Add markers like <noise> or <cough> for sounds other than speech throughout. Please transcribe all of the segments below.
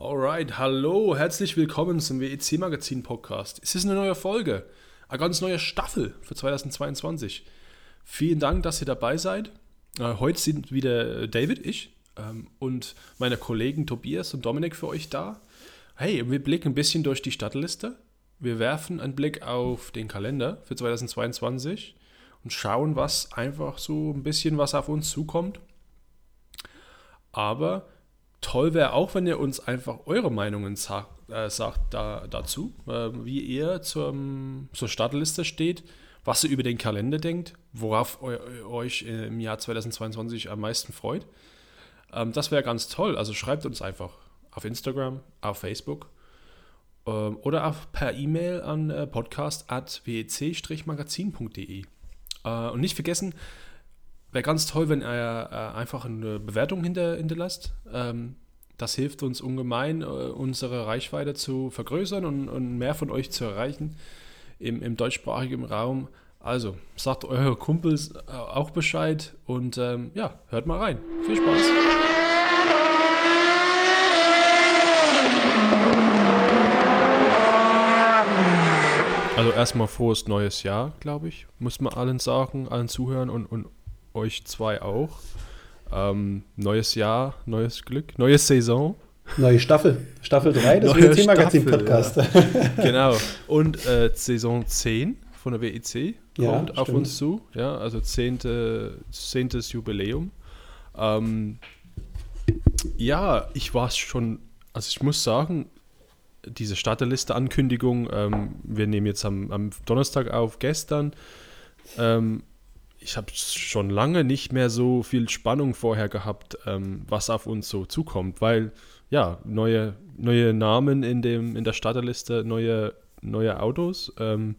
Alright, hallo, herzlich willkommen zum WEC Magazin Podcast. Es ist eine neue Folge, eine ganz neue Staffel für 2022. Vielen Dank, dass ihr dabei seid. Äh, heute sind wieder David, ich ähm, und meine Kollegen Tobias und Dominik für euch da. Hey, wir blicken ein bisschen durch die Stadtliste. Wir werfen einen Blick auf den Kalender für 2022 und schauen, was einfach so ein bisschen was auf uns zukommt. Aber toll wäre auch, wenn ihr uns einfach eure Meinungen sagt, äh, sagt da, dazu, äh, wie ihr zum, zur Startliste steht, was ihr über den Kalender denkt, worauf eu, euch im Jahr 2022 am meisten freut. Ähm, das wäre ganz toll. Also schreibt uns einfach auf Instagram, auf Facebook ähm, oder auch per E-Mail an äh, podcast.wec-magazin.de. Äh, und nicht vergessen, wäre ganz toll, wenn ihr äh, einfach eine Bewertung hinter, hinterlasst. Ähm, das hilft uns ungemein, äh, unsere Reichweite zu vergrößern und, und, mehr von euch zu erreichen im, im deutschsprachigen Raum. Also, sagt eure Kumpels äh, auch Bescheid und ähm, ja, hört mal rein. Viel Spaß! Also erstmal frohes neues Jahr, glaube ich, muss man allen sagen, allen zuhören und, und euch zwei auch. Ähm, neues Jahr, neues Glück, neue Saison. Neue Staffel, Staffel 3 des WEC Magazin Podcast. Ja. <laughs> genau. Und äh, Saison 10 von der WEC kommt ja, auf uns zu. Ja, also 10. 10. Jubiläum. Ähm, ja, ich war schon, also ich muss sagen, diese Starterliste-Ankündigung, ähm, wir nehmen jetzt am, am, Donnerstag auf, gestern, ähm, ich habe schon lange nicht mehr so viel Spannung vorher gehabt, ähm, was auf uns so zukommt, weil ja, neue, neue Namen in, dem, in der Starterliste, neue, neue Autos. Ähm,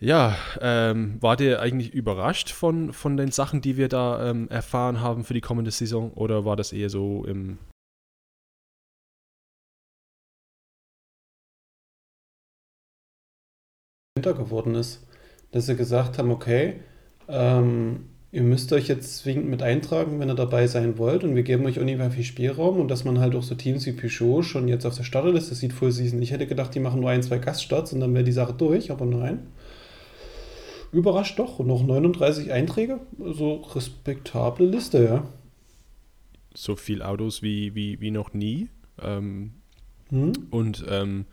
ja, ähm, wart ihr eigentlich überrascht von, von den Sachen, die wir da ähm, erfahren haben für die kommende Saison oder war das eher so im geworden ist, dass sie gesagt haben, okay, ähm, ihr müsst euch jetzt zwingend mit eintragen, wenn ihr dabei sein wollt und wir geben euch ungefähr viel Spielraum und dass man halt auch so Teams wie Peugeot schon jetzt auf der Starterliste sieht, Full Season. Ich hätte gedacht, die machen nur ein, zwei Gaststarts und dann wäre die Sache durch, aber nein. Überrascht doch. Und noch 39 Einträge, also respektable Liste, ja. So viel Autos wie, wie, wie noch nie. Ähm, hm? Und ähm,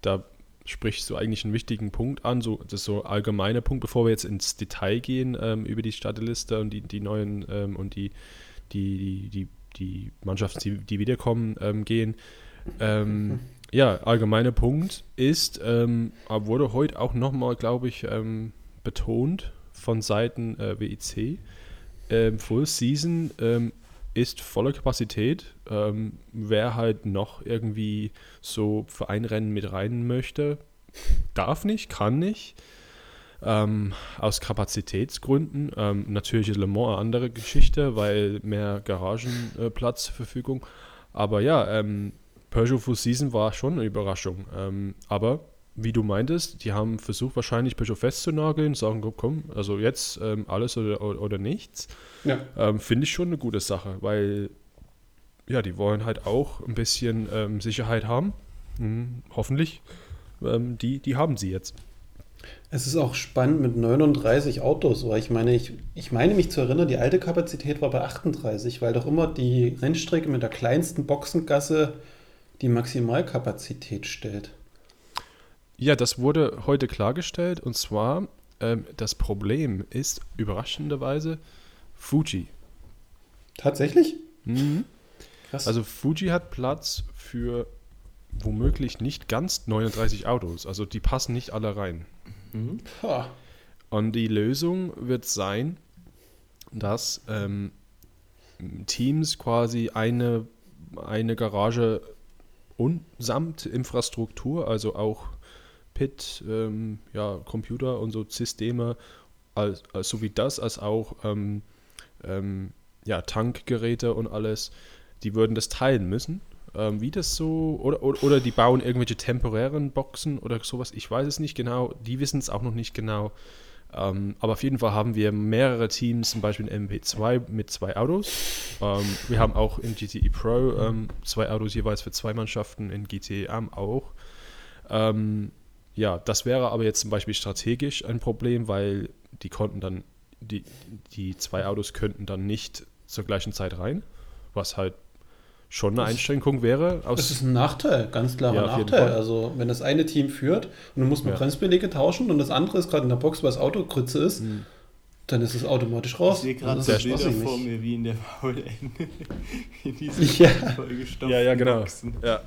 da sprichst du eigentlich einen wichtigen Punkt an, so, das ist so allgemeiner Punkt, bevor wir jetzt ins Detail gehen ähm, über die Startliste und die, die neuen ähm, und die, die, die, die, Mannschaften, die, die wiederkommen, ähm, gehen. Mhm. Ja, allgemeiner Punkt ist, ähm, wurde heute auch nochmal, glaube ich, ähm, betont von Seiten äh, WIC, ähm, Full Season ist voller Kapazität. Ähm, wer halt noch irgendwie so für ein Rennen mit rein möchte, darf nicht, kann nicht. Ähm, aus Kapazitätsgründen. Ähm, natürlich ist Le Mans eine andere Geschichte, weil mehr Garagenplatz zur Verfügung. Aber ja, ähm, Peugeot Full Season war schon eine Überraschung. Ähm, aber wie du meintest, die haben versucht, wahrscheinlich Peugeot festzunageln, sagen, komm, also jetzt ähm, alles oder, oder, oder nichts. Ja. Ähm, Finde ich schon eine gute Sache, weil ja, die wollen halt auch ein bisschen ähm, Sicherheit haben. Hm, hoffentlich. Ähm, die, die haben sie jetzt. Es ist auch spannend mit 39 Autos, weil ich meine, ich, ich meine mich zu erinnern, die alte Kapazität war bei 38, weil doch immer die Rennstrecke mit der kleinsten Boxengasse die Maximalkapazität stellt. Ja, das wurde heute klargestellt und zwar ähm, das Problem ist überraschenderweise Fuji. Tatsächlich? Mhm. Krass. Also Fuji hat Platz für womöglich nicht ganz 39 Autos. Also die passen nicht alle rein. Mhm. Und die Lösung wird sein, dass ähm, Teams quasi eine, eine Garage und samt Infrastruktur, also auch Pit, ähm, ja, Computer und so Systeme, als, als, so wie das, als auch ähm, ähm, ja, Tankgeräte und alles, die würden das teilen müssen. Ähm, wie das so, oder, oder, oder, die bauen irgendwelche temporären Boxen oder sowas, ich weiß es nicht genau, die wissen es auch noch nicht genau. Ähm, aber auf jeden Fall haben wir mehrere Teams, zum Beispiel in MP2 mit zwei Autos. Ähm, wir haben auch in GTE Pro zwei Autos jeweils für zwei Mannschaften, in GTE Am auch. Ähm, ja, das wäre aber jetzt zum Beispiel strategisch ein Problem, weil die konnten dann, die, die zwei Autos könnten dann nicht zur gleichen Zeit rein, was halt schon eine Einschränkung wäre. das ist ein Nachteil, ganz klarer ja, Nachteil. Also wenn das eine Team führt und du musst mal ja. Bremsbeläge tauschen und das andere ist gerade in der Box, weil das Auto Grütze ist, mhm. dann ist es automatisch raus. Ich sehe gerade so Bilder vor mir, wie in der VLN <laughs> in dieser ja. vollgestopften Ja, ja, genau. Boxen. Ja.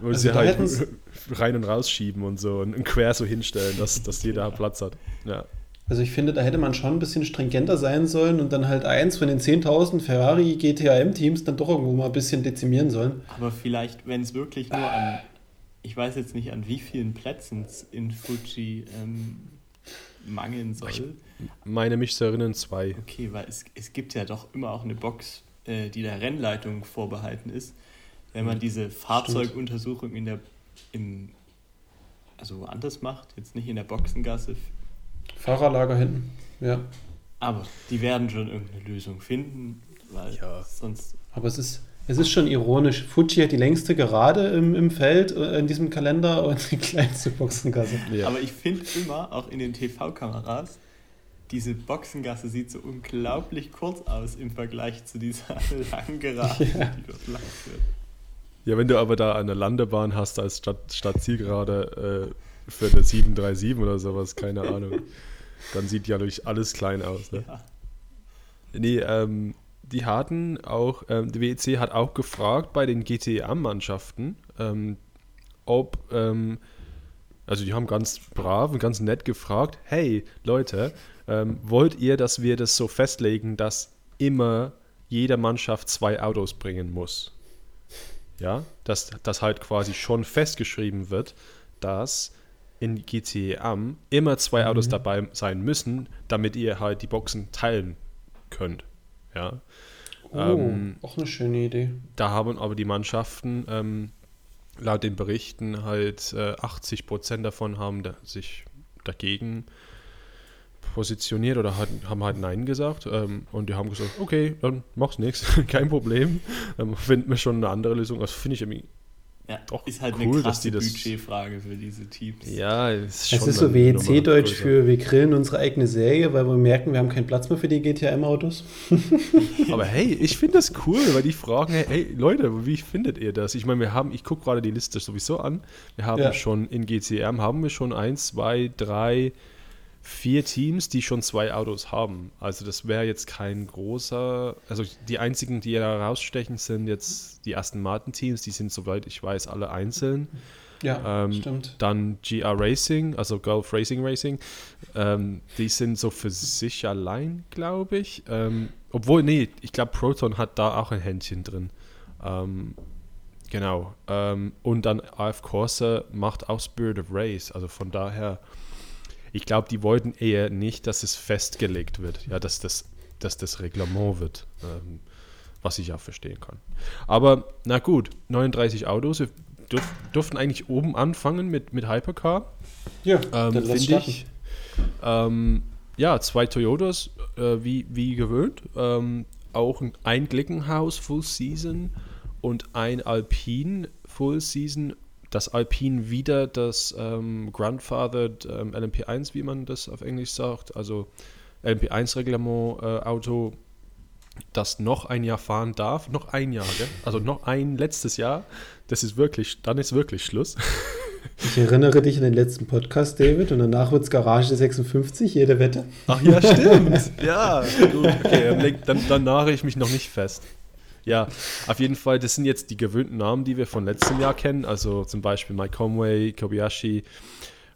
Also sie halt rein und rausschieben und so und quer so hinstellen, dass, dass jeder Platz hat. Ja. Also ich finde, da hätte man schon ein bisschen stringenter sein sollen und dann halt eins von den 10.000 Ferrari GTAM-Teams dann doch irgendwo mal ein bisschen dezimieren sollen. Aber vielleicht, wenn es wirklich nur an, ich weiß jetzt nicht an wie vielen Plätzen es in Fuji ähm, mangeln soll. Ich meine mich zu erinnern, zwei. Okay, weil es, es gibt ja doch immer auch eine Box, äh, die der Rennleitung vorbehalten ist. Wenn man diese Fahrzeuguntersuchung in der, im, also woanders macht, jetzt nicht in der Boxengasse Fahrerlager hinten, ja. Aber die werden schon irgendeine Lösung finden, weil ja. sonst. Aber es ist, es ist schon ironisch. Fuji hat die längste Gerade im, im Feld äh, in diesem Kalender und die kleinste Boxengasse. Ja. Aber ich finde immer, auch in den TV-Kameras, diese Boxengasse sieht so unglaublich kurz aus im Vergleich zu dieser <laughs> langen Gerade, ja. die dort lang wird. Ja, wenn du aber da eine Landebahn hast als Stadt, Stadtzielgerade äh, für eine 737 oder sowas, keine Ahnung. Dann sieht ja durch alles klein aus. Ne? Ja. Nee, ähm, die hatten auch, ähm, die WEC hat auch gefragt bei den GTA-Mannschaften, ähm, ob, ähm, also die haben ganz brav und ganz nett gefragt, hey Leute, ähm, wollt ihr, dass wir das so festlegen, dass immer jede Mannschaft zwei Autos bringen muss? Ja, dass das halt quasi schon festgeschrieben wird, dass in GTA Am immer zwei Autos mhm. dabei sein müssen, damit ihr halt die Boxen teilen könnt. Ja. Oh, ähm, auch eine schöne Idee. Da haben aber die Mannschaften ähm, laut den Berichten halt äh, 80 Prozent davon haben da, sich dagegen positioniert oder hat, haben halt Nein gesagt. Ähm, und die haben gesagt, okay, dann mach's nichts, <laughs> kein Problem. Dann finden wir schon eine andere Lösung. Das finde ich irgendwie ja, Doch, ist halt cool, eine krasse Budgetfrage für diese Teams. Ja, ist schon Es ist so WEC-Deutsch für wir grillen unsere eigene Serie, weil wir merken, wir haben keinen Platz mehr für die GTM-Autos. <laughs> Aber hey, ich finde das cool, weil die fragen, hey, Leute, wie findet ihr das? Ich meine, wir haben, ich gucke gerade die Liste sowieso an. Wir haben ja. schon in GTM haben wir schon eins, zwei, drei, vier Teams, die schon zwei Autos haben. Also das wäre jetzt kein großer, also die einzigen, die da rausstechen, sind jetzt die ersten Martin-Teams, die sind, soweit ich weiß, alle einzeln. Ja, ähm, stimmt. Dann GR Racing, also Gulf Racing Racing, ähm, die sind so für sich allein, glaube ich. Ähm, obwohl, nee, ich glaube, Proton hat da auch ein Händchen drin. Ähm, genau. Ähm, und dann AF Corsa macht auch Spirit of Race, also von daher ich glaube, die wollten eher nicht, dass es festgelegt wird, ja, dass das, dass das Reglement wird, ähm, was ich auch verstehen kann. Aber na gut, 39 Autos, wir dürf, durften eigentlich oben anfangen mit, mit Hypercar. Ja, ähm, finde ich. Ähm, ja, zwei Toyotas, äh, wie, wie gewöhnt. Ähm, auch ein Glickenhaus Full Season und ein Alpine Full Season dass Alpine wieder das ähm, Grandfathered ähm, LMP1, wie man das auf Englisch sagt, also LMP1-Reglement-Auto, äh, das noch ein Jahr fahren darf, noch ein Jahr, gell? also noch ein letztes Jahr, das ist wirklich, dann ist wirklich Schluss. <laughs> Ich erinnere dich an den letzten Podcast, David, und danach wird es Garage 56, jede Wette. Ach ja, stimmt. <laughs> ja, gut, okay, dann, dann nagel ich mich noch nicht fest. Ja, auf jeden Fall, das sind jetzt die gewöhnten Namen, die wir von letztem Jahr kennen. Also zum Beispiel Mike Conway, Kobayashi,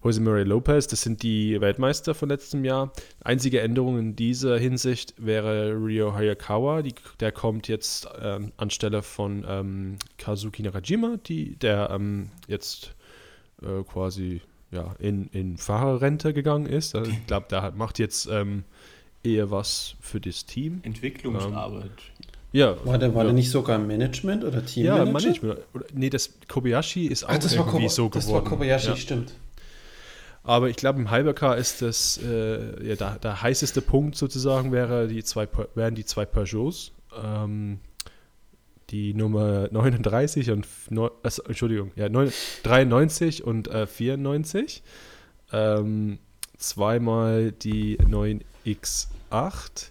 Jose Murray Lopez, das sind die Weltmeister von letztem Jahr. Einzige Änderung in dieser Hinsicht wäre Ryo Hayakawa, die, der kommt jetzt ähm, anstelle von ähm, Kazuki Nakajima, die, der ähm, jetzt äh, quasi ja, in, in Fahrerrente gegangen ist. Also ich glaube, der macht jetzt ähm, eher was für das Team. Entwicklungsarbeit. Ja. War der, war ja. der nicht sogar Management oder Teammanager? Ja, Management. Nee, das Kobayashi ist auch Ach, das irgendwie so geworden. Das war Kobayashi, ja. stimmt. Aber ich glaube, im Hypercar ist das, äh, ja, der, der heißeste Punkt sozusagen wäre die zwei, wären die zwei Peugeots. Ähm, die Nummer 39 und, also, Entschuldigung, ja, 93 und äh, 94. Ähm, zweimal die 9X8.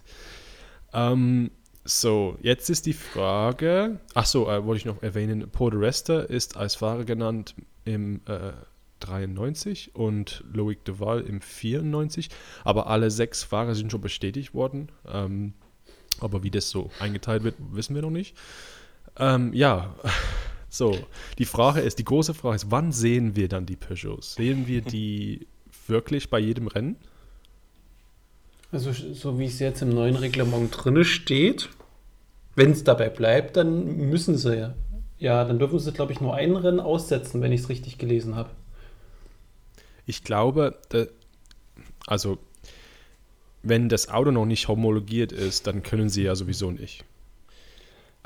Ähm, so, jetzt ist die Frage. Achso, äh, wollte ich noch erwähnen: Paul Rester ist als Fahrer genannt im äh, 93 und Loic Duval im 94. Aber alle sechs Fahrer sind schon bestätigt worden. Ähm, aber wie das so eingeteilt wird, wissen wir noch nicht. Ähm, ja, <laughs> so. Die Frage ist, die große Frage ist, wann sehen wir dann die Peugeots? Sehen wir die wirklich bei jedem Rennen? Also so wie es jetzt im neuen Reglement drin steht, wenn es dabei bleibt, dann müssen sie ja. Ja, dann dürfen sie, glaube ich, nur ein Rennen aussetzen, wenn ich es richtig gelesen habe. Ich glaube, da, also wenn das Auto noch nicht homologiert ist, dann können sie ja sowieso nicht.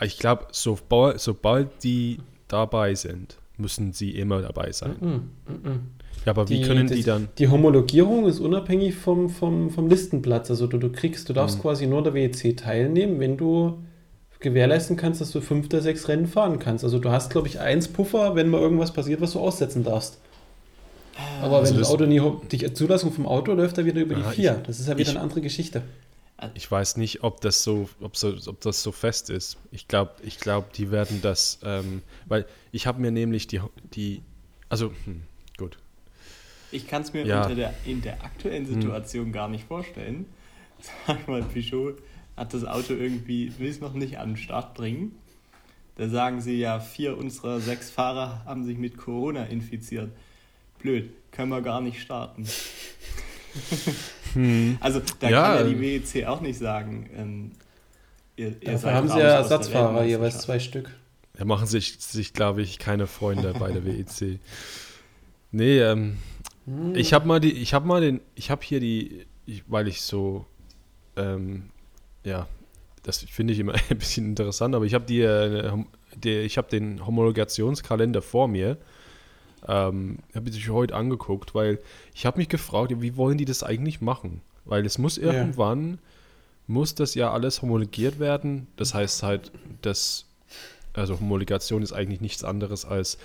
Ich glaube, sobald, sobald die dabei sind, müssen sie immer dabei sein. Mm -mm, mm ja, aber die, wie können die dann. Die Homologierung ist unabhängig vom, vom, vom Listenplatz. Also du, du kriegst, du darfst mhm. quasi nur der WEC teilnehmen, wenn du gewährleisten kannst, dass du fünf oder sechs Rennen fahren kannst. Also du hast, glaube ich, eins Puffer, wenn mal irgendwas passiert, was du aussetzen darfst. Aber also wenn das, das Auto nie, die Zulassung vom Auto läuft, dann wieder über die ah, vier. das ist ja wieder ich, eine andere Geschichte. Ich weiß nicht, ob das so, ob so, ob das so fest ist. Ich glaube, ich glaube, die werden das, ähm, weil ich habe mir nämlich die, die, also hm. Ich kann es mir ja. der, in der aktuellen hm. Situation hm. gar nicht vorstellen. <laughs> Sag mal, Peugeot hat das Auto irgendwie, will es noch nicht an den Start bringen. Da sagen sie ja, vier unserer sechs Fahrer haben sich mit Corona infiziert. Blöd, können wir gar nicht starten. Hm. <laughs> Also da ja, kann ja die WEC auch nicht sagen, ähm, ihr, ihr Dafür haben sie ja Ersatzfahrer, jeweils zwei Stück. Da machen sich, sich glaube ich, keine Freunde bei der WEC. Nee, ähm, hm. ich habe mal die, ich habe mal den, ich habe hier die, ich, weil ich so, ähm, ja, das finde ich immer <laughs> ein bisschen interessant, aber ich habe die, äh, die, ich habe den Homologationskalender vor mir ähm, habe ich heute angeguckt, weil ich habe mich gefragt, wie wollen die das eigentlich machen? Weil es muss irgendwann, ja. muss das ja alles homologiert werden. Das heißt halt, dass, also Homologation ist eigentlich nichts anderes als,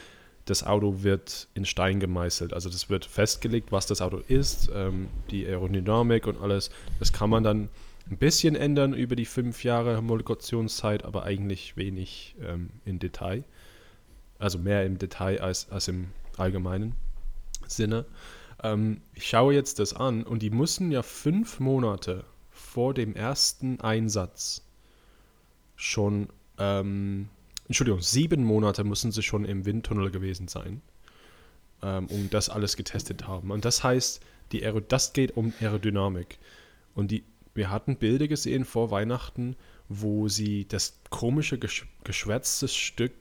das Auto wird in Stein gemeißelt. Also das wird festgelegt, was das Auto ist, ähm, die Aerodynamik und alles. Das kann man dann ein bisschen ändern über die fünf Jahre Homologationszeit, aber eigentlich wenig ähm, im Detail. Also mehr im Detail als, als im allgemeinen Sinne. Ähm, ich schaue jetzt das an und die müssen ja fünf Monate vor dem ersten Einsatz schon, ähm, Entschuldigung, sieben Monate müssen sie schon im Windtunnel gewesen sein, ähm, um das alles getestet haben. Und das heißt, die Aero das geht um Aerodynamik. Und die, wir hatten Bilder gesehen vor Weihnachten, wo sie das komische, geschwärzte Stück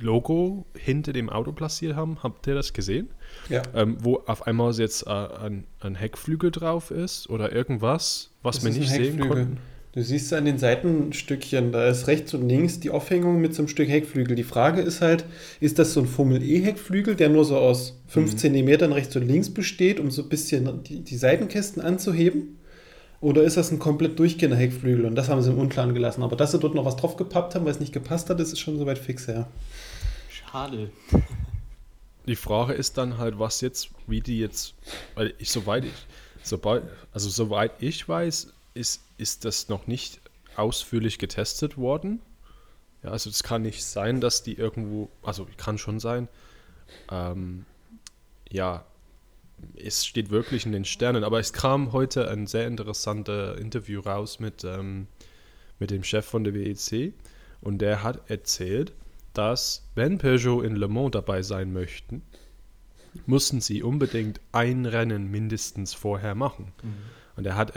Logo hinter dem Auto platziert haben. Habt ihr das gesehen? Ja. Ähm, wo auf einmal jetzt äh, ein, ein, Heckflügel drauf ist oder irgendwas, was das wir nicht sehen konnten. Du siehst an den Seitenstückchen, da ist rechts und links die Aufhängung mit so einem Stück Heckflügel. Die Frage ist halt, ist das so ein Formel-E-Heckflügel, der nur so aus 5 mhm. cm rechts und links besteht, um so ein bisschen die, die Seitenkästen anzuheben? Oder ist das ein komplett durchgehender Heckflügel? Und das haben sie im Unklaren gelassen. Aber dass sie dort noch was drauf gepappt haben, weil es nicht gepasst hat, das ist schon soweit fix, ja. Schade. <laughs> Die Frage ist dann halt, was jetzt, wie die jetzt, weil ich, soweit ich, sobald, also soweit ich weiß, ist, ist das noch nicht ausführlich getestet worden. Ja, also es kann nicht sein, dass die irgendwo, also kann schon sein, ähm, ja, es steht wirklich in den Sternen. Aber es kam heute ein sehr interessantes Interview raus mit, ähm, mit dem Chef von der WEC und der hat erzählt, dass wenn Peugeot in Le Mans dabei sein möchten, mussten sie unbedingt ein Rennen mindestens vorher machen. Mhm. Und er hat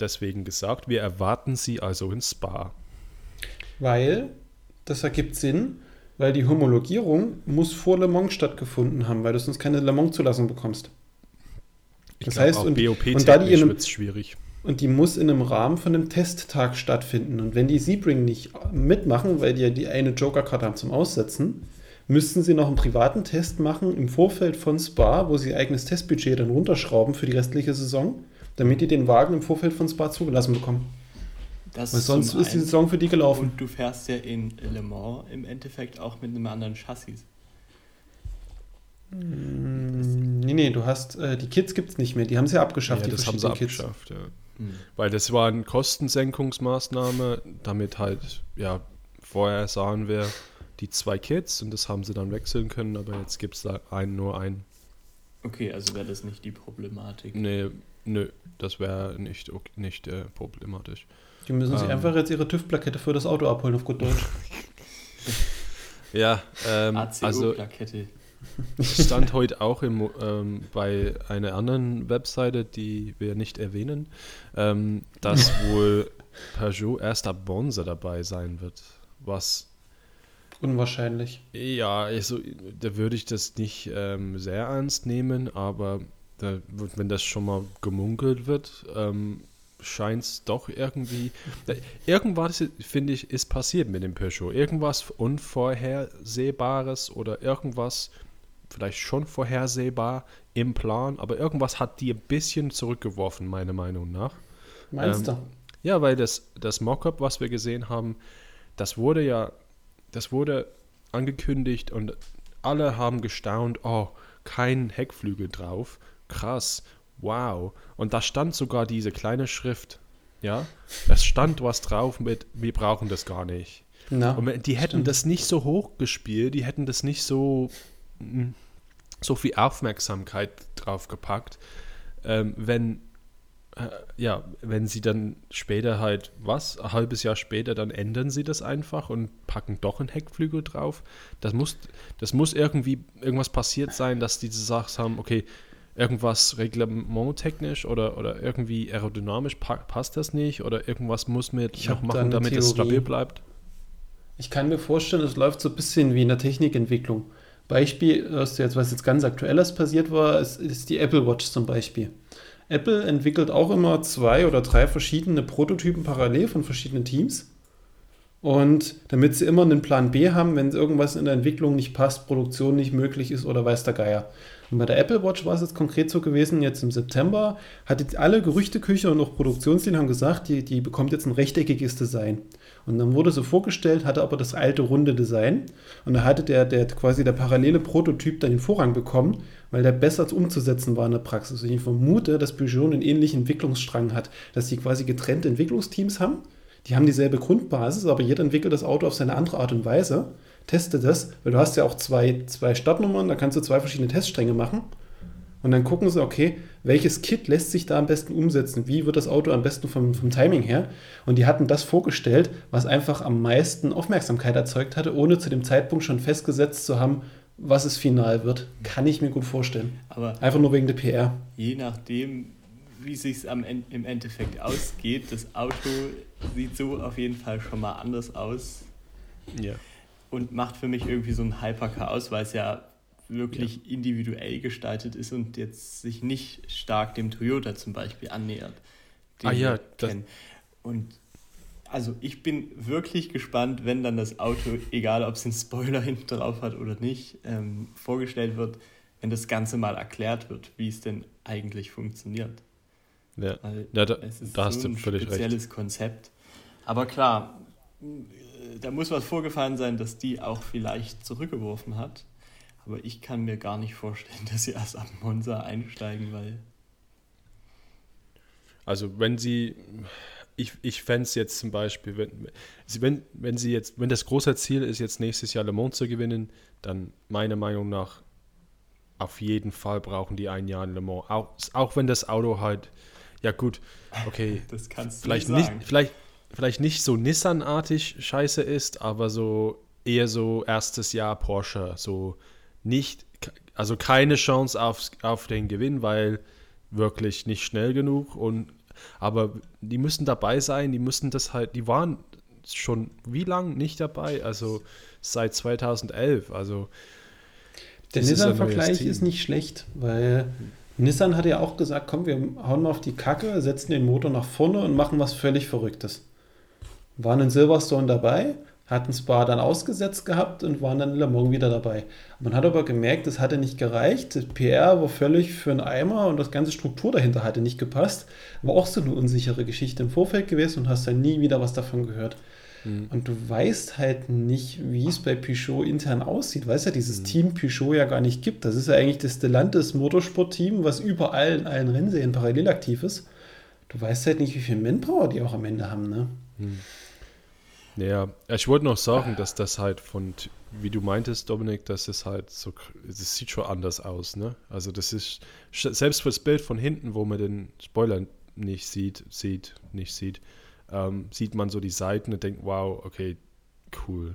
deswegen gesagt, wir erwarten sie also in Spa. Weil, das ergibt Sinn, weil die Homologierung muss vor Le Mans stattgefunden haben, weil du sonst keine Le Mans-Zulassung bekommst. Das glaub, heißt, und, und da die wird es schwierig. Und die muss in einem Rahmen von einem Testtag stattfinden. Und wenn die Sebring nicht mitmachen, weil die ja die eine Joker-Karte haben zum Aussetzen, müssten sie noch einen privaten Test machen im Vorfeld von Spa, wo sie ihr eigenes Testbudget dann runterschrauben für die restliche Saison, damit die den Wagen im Vorfeld von Spa zugelassen bekommen. Das Weil sonst ist die Saison für die gelaufen. Und du fährst ja in Le Mans im Endeffekt auch mit einem anderen Chassis. Mm, nee, nee, du hast, äh, die Kids gibt es nicht mehr, die haben sie abgeschafft, ja, die das haben sie Kids. abgeschafft, ja. Hm. Weil das war eine Kostensenkungsmaßnahme, damit halt, ja, vorher sahen wir die zwei Kids und das haben sie dann wechseln können, aber jetzt gibt es da einen, nur einen. Okay, also wäre das nicht die Problematik. Nee, nö, das wäre nicht, nicht äh, problematisch. Die müssen sich ähm, einfach jetzt ihre TÜV-Plakette für das Auto abholen, auf gut Deutsch. <laughs> ja, ähm, also ich stand heute auch im, ähm, bei einer anderen Webseite, die wir nicht erwähnen, ähm, dass <laughs> wohl Peugeot erst ab Bonse dabei sein wird, was unwahrscheinlich. Ja, also, da würde ich das nicht ähm, sehr ernst nehmen, aber da, wenn das schon mal gemunkelt wird, ähm, scheint es doch irgendwie. <laughs> Irgendwas, finde ich, ist passiert mit dem Peugeot. Irgendwas Unvorhersehbares oder irgendwas vielleicht schon vorhersehbar im Plan, aber irgendwas hat die ein bisschen zurückgeworfen, meiner Meinung nach. Meinst ähm, du? Ja, weil das, das Mockup, was wir gesehen haben, das wurde ja, das wurde angekündigt und alle haben gestaunt, oh, kein Heckflügel drauf, krass, wow. Und da stand sogar diese kleine Schrift, ja, es stand was drauf mit, wir brauchen das gar nicht. Na, und die hätten stimmt. das nicht so hoch gespielt, die hätten das nicht so hm, so viel Aufmerksamkeit drauf gepackt, ähm, wenn äh, ja, wenn sie dann später halt, was, ein halbes Jahr später, dann ändern sie das einfach und packen doch einen Heckflügel drauf. Das muss, das muss irgendwie irgendwas passiert sein, dass die gesagt haben, okay, irgendwas reglementtechnisch oder, oder irgendwie aerodynamisch pa passt das nicht oder irgendwas muss man ich noch machen, damit Theorie. es stabil bleibt. Ich kann mir vorstellen, es läuft so ein bisschen wie in der Technikentwicklung. Beispiel, was jetzt, was jetzt ganz aktuelles passiert war, ist, ist die Apple Watch zum Beispiel. Apple entwickelt auch immer zwei oder drei verschiedene Prototypen parallel von verschiedenen Teams. Und damit sie immer einen Plan B haben, wenn irgendwas in der Entwicklung nicht passt, Produktion nicht möglich ist oder weiß der Geier. Und bei der Apple Watch war es jetzt konkret so gewesen, jetzt im September hatte alle Gerüchteküche und auch Produktionslinien haben gesagt, die, die bekommt jetzt ein rechteckiges Design. Und dann wurde so vorgestellt, hatte aber das alte runde Design. Und da hatte der, der quasi der parallele Prototyp dann den Vorrang bekommen, weil der besser umzusetzen war in der Praxis. Und ich vermute, dass Peugeot einen ähnlichen Entwicklungsstrang hat, dass sie quasi getrennte Entwicklungsteams haben. Die haben dieselbe Grundbasis, aber jeder entwickelt das Auto auf seine andere Art und Weise. Teste das, weil du hast ja auch zwei, zwei Startnummern, da kannst du zwei verschiedene Teststränge machen. Und dann gucken sie, okay, welches Kit lässt sich da am besten umsetzen? Wie wird das Auto am besten vom, vom Timing her? Und die hatten das vorgestellt, was einfach am meisten Aufmerksamkeit erzeugt hatte, ohne zu dem Zeitpunkt schon festgesetzt zu haben, was es final wird. Kann ich mir gut vorstellen. Aber einfach nur wegen der PR. Je nachdem, wie sich am im Endeffekt ausgeht, das Auto sieht so auf jeden Fall schon mal anders aus. Ja. Und macht für mich irgendwie so ein Hypercar aus, weil es ja wirklich ja. individuell gestaltet ist und jetzt sich nicht stark dem Toyota zum Beispiel annähert. Ah ja, und also ich bin wirklich gespannt, wenn dann das Auto, egal ob es einen Spoiler <laughs> hinten drauf hat oder nicht, ähm, vorgestellt wird, wenn das Ganze mal erklärt wird, wie es denn eigentlich funktioniert. Ja, ja da, es ist da hast so ein du völlig spezielles recht. Konzept. Aber klar, da muss was vorgefallen sein, dass die auch vielleicht zurückgeworfen hat. Aber ich kann mir gar nicht vorstellen, <laughs> dass sie erst ab Monza einsteigen, weil. Also wenn sie, ich, ich fände es jetzt zum Beispiel, wenn, wenn, wenn sie jetzt, wenn das große Ziel ist, jetzt nächstes Jahr Le Mans zu gewinnen, dann meiner Meinung nach auf jeden Fall brauchen die ein Jahr in Le Mans. Auch, auch wenn das Auto halt, ja gut, okay, <laughs> das kannst du vielleicht nicht, nicht vielleicht, vielleicht nicht so Nissan-artig scheiße ist, aber so eher so erstes Jahr Porsche, so nicht, also keine Chance auf, auf den Gewinn, weil wirklich nicht schnell genug. Und, aber die müssen dabei sein, die müssen das halt, die waren schon wie lange nicht dabei? Also seit 2011. Also der Nissan-Vergleich ist nicht schlecht, weil Nissan hat ja auch gesagt, komm, wir hauen mal auf die Kacke, setzen den Motor nach vorne und machen was völlig Verrücktes. Waren in Silverstone dabei, hatten Spa dann ausgesetzt gehabt und waren dann in Le Mans wieder dabei. Man hat aber gemerkt, das hatte nicht gereicht. Das PR war völlig für einen Eimer und das ganze Struktur dahinter hatte nicht gepasst. War auch so eine unsichere Geschichte im Vorfeld gewesen und hast dann nie wieder was davon gehört. Mhm. Und du weißt halt nicht, wie es bei Peugeot intern aussieht, weil es ja dieses mhm. Team Peugeot ja gar nicht gibt. Das ist ja eigentlich das Stellantis Motorsport-Team, was überall in allen Rennserien parallel aktiv ist. Du weißt halt nicht, wie viel Manpower die auch am Ende haben, ne? Mhm. Ja, ich wollte noch sagen, dass das halt von, wie du meintest, Dominik, das ist halt so, das sieht schon anders aus, ne? Also das ist, selbst fürs Bild von hinten, wo man den Spoiler nicht sieht, sieht, nicht sieht, ähm, sieht man so die Seiten und denkt, wow, okay, cool.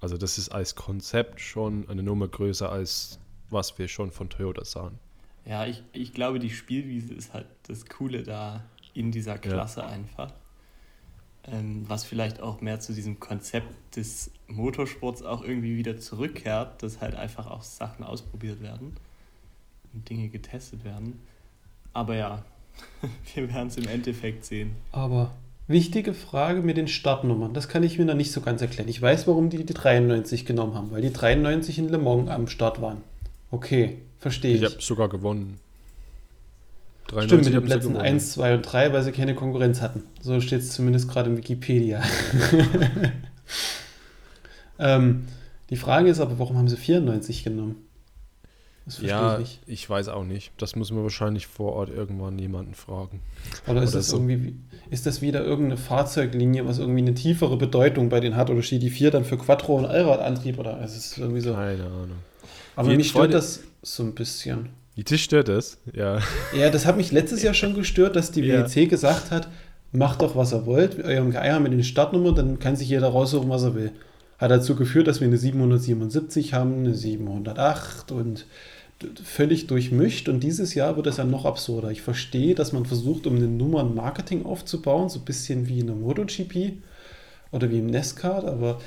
Also das ist als Konzept schon eine Nummer größer als was wir schon von Toyota sahen. Ja, ich, ich glaube, die Spielwiese ist halt das Coole da in dieser Klasse ja. einfach was vielleicht auch mehr zu diesem Konzept des Motorsports auch irgendwie wieder zurückkehrt, dass halt einfach auch Sachen ausprobiert werden und Dinge getestet werden. Aber ja, <laughs> wir werden es im Endeffekt sehen. Aber wichtige Frage mit den Startnummern, das kann ich mir noch nicht so ganz erklären. Ich weiß, warum die die 93 genommen haben, weil die 93 in Le Mans am Start waren. Okay, verstehe ich. Ich habe sogar gewonnen. Stimmt, mit den Plätzen 1, 2 und 3, weil sie keine Konkurrenz hatten. So steht es zumindest gerade in Wikipedia. <laughs> ähm, die Frage ist aber, warum haben sie 94 genommen? ja, ich, ich, weiß auch nicht. Das müssen wir wahrscheinlich vor Ort irgendwann jemanden fragen. Oder ist, oder das, so. irgendwie, ist das wieder irgendeine Fahrzeuglinie, was irgendwie eine tiefere Bedeutung bei denen hat? Oder steht die 4 dann für Quattro- und Allradantrieb? Oder ist es irgendwie so? Keine Ahnung. Aber mich stört das so ein bisschen. Die Tisch stört das, ja. Ja, das hat mich letztes Jahr schon gestört, dass die WEC ja. gesagt hat, macht doch, was ihr wollt. Eurem Geier mit den Startnummern, dann kann sich jeder raussuchen, was er will. Hat dazu geführt, dass wir eine 777 haben, eine 708 und völlig durchmischt. Und dieses Jahr wird es ja noch absurder. Ich verstehe, dass man versucht, um eine Nummer ein Marketing aufzubauen, so ein bisschen wie in der MotoGP oder wie im NESCAR, aber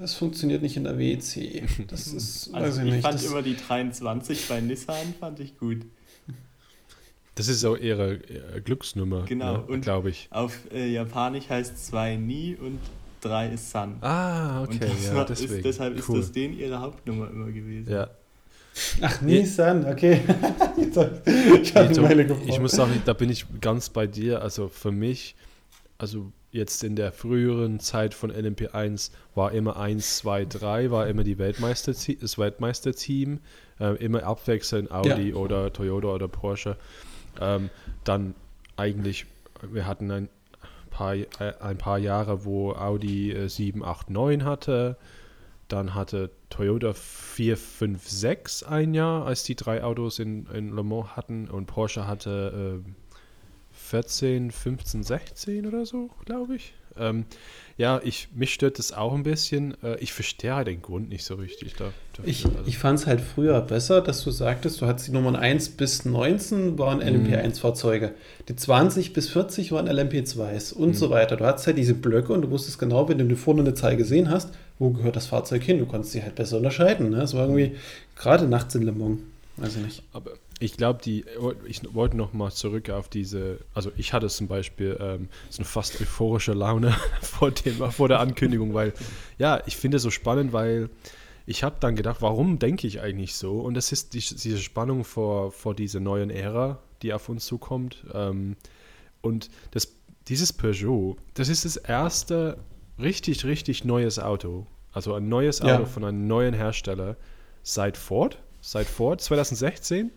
das funktioniert nicht in der WEC. Das <laughs> ist, also weiß ich, ich nicht. fand immer die 23 bei Nissan, fand ich gut. Das ist auch ihre, Glücksnummer, genau, ne, glaube ich. Auf äh, Japanisch heißt 2 Nie und 3 ist Sun. Ah, okay. Und das ja, deswegen. Ist, deshalb cool. ist das denen ihre Hauptnummer immer gewesen. Ja. Ach, Nissan, okay. <laughs> ich, ich, ich muss sagen, da bin ich ganz bei dir. Also für mich, also jetzt in der früheren Zeit von LMP1 war immer 1, 2, 3, war immer die Weltmeister das Weltmeisterteam, äh, immer abwechselnd Audi ja. oder Toyota oder Porsche. Ähm, dann eigentlich, wir hatten ein paar, äh, ein paar Jahre, wo Audi äh, 7, 8, 9 hatte. Dann hatte Toyota 4, 5, 6 ein Jahr, als die drei Autos in, in Le Mans hatten. Und Porsche hatte äh, 14, 15, 16 oder so, glaube ich. Ähm, ja, ich, mich stört das auch ein bisschen. Äh, ich verstehe halt den Grund nicht so richtig. Da, dafür, ich also. ich fand es halt früher besser, dass du sagtest, du hattest die Nummern 1 bis 19 waren LMP1-Fahrzeuge. Mhm. Die 20 bis 40 waren LMP2s und mhm. so weiter. Du hattest halt diese Blöcke und du wusstest genau, wenn du vorne eine Zahl gesehen hast, wo gehört das Fahrzeug hin. Du konntest sie halt besser unterscheiden. Ne? Das war irgendwie gerade nachts in Le Mans. Weiß ich nicht. Aber ich glaube, die, ich wollte noch mal zurück auf diese, also ich hatte zum Beispiel ähm, so eine fast euphorische Laune <laughs> vor, dem, vor der Ankündigung, weil, ja, ich finde es so spannend, weil ich habe dann gedacht, warum denke ich eigentlich so? Und das ist die, diese Spannung vor, vor dieser neuen Ära, die auf uns zukommt. Ähm, und das, dieses Peugeot, das ist das erste richtig, richtig neues Auto. Also ein neues Auto ja. von einem neuen Hersteller seit Ford, seit Ford 2016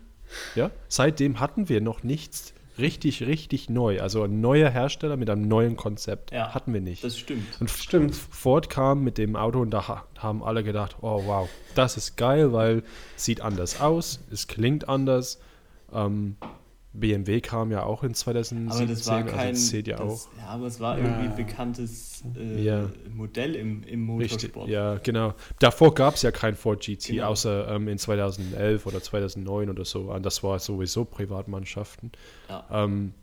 ja? Seitdem hatten wir noch nichts richtig, richtig neu. Also ein neuer Hersteller mit einem neuen Konzept ja, hatten wir nicht. Das stimmt. Und stimmt. Ford kam mit dem Auto und da haben alle gedacht, oh wow, das ist geil, weil es sieht anders aus, es klingt anders. Ähm, BMW kam ja auch in 2017, aber das war also kein, also zählt ja das, auch. Ja, aber es war irgendwie ein bekanntes äh, ja. Modell im, im Motorsport. Richtig, ja, genau. Davor gab es ja kein Ford GT, genau. außer ähm, in 2011 oder 2009 oder so. Und das war sowieso Privatmannschaften. Ja. Ähm,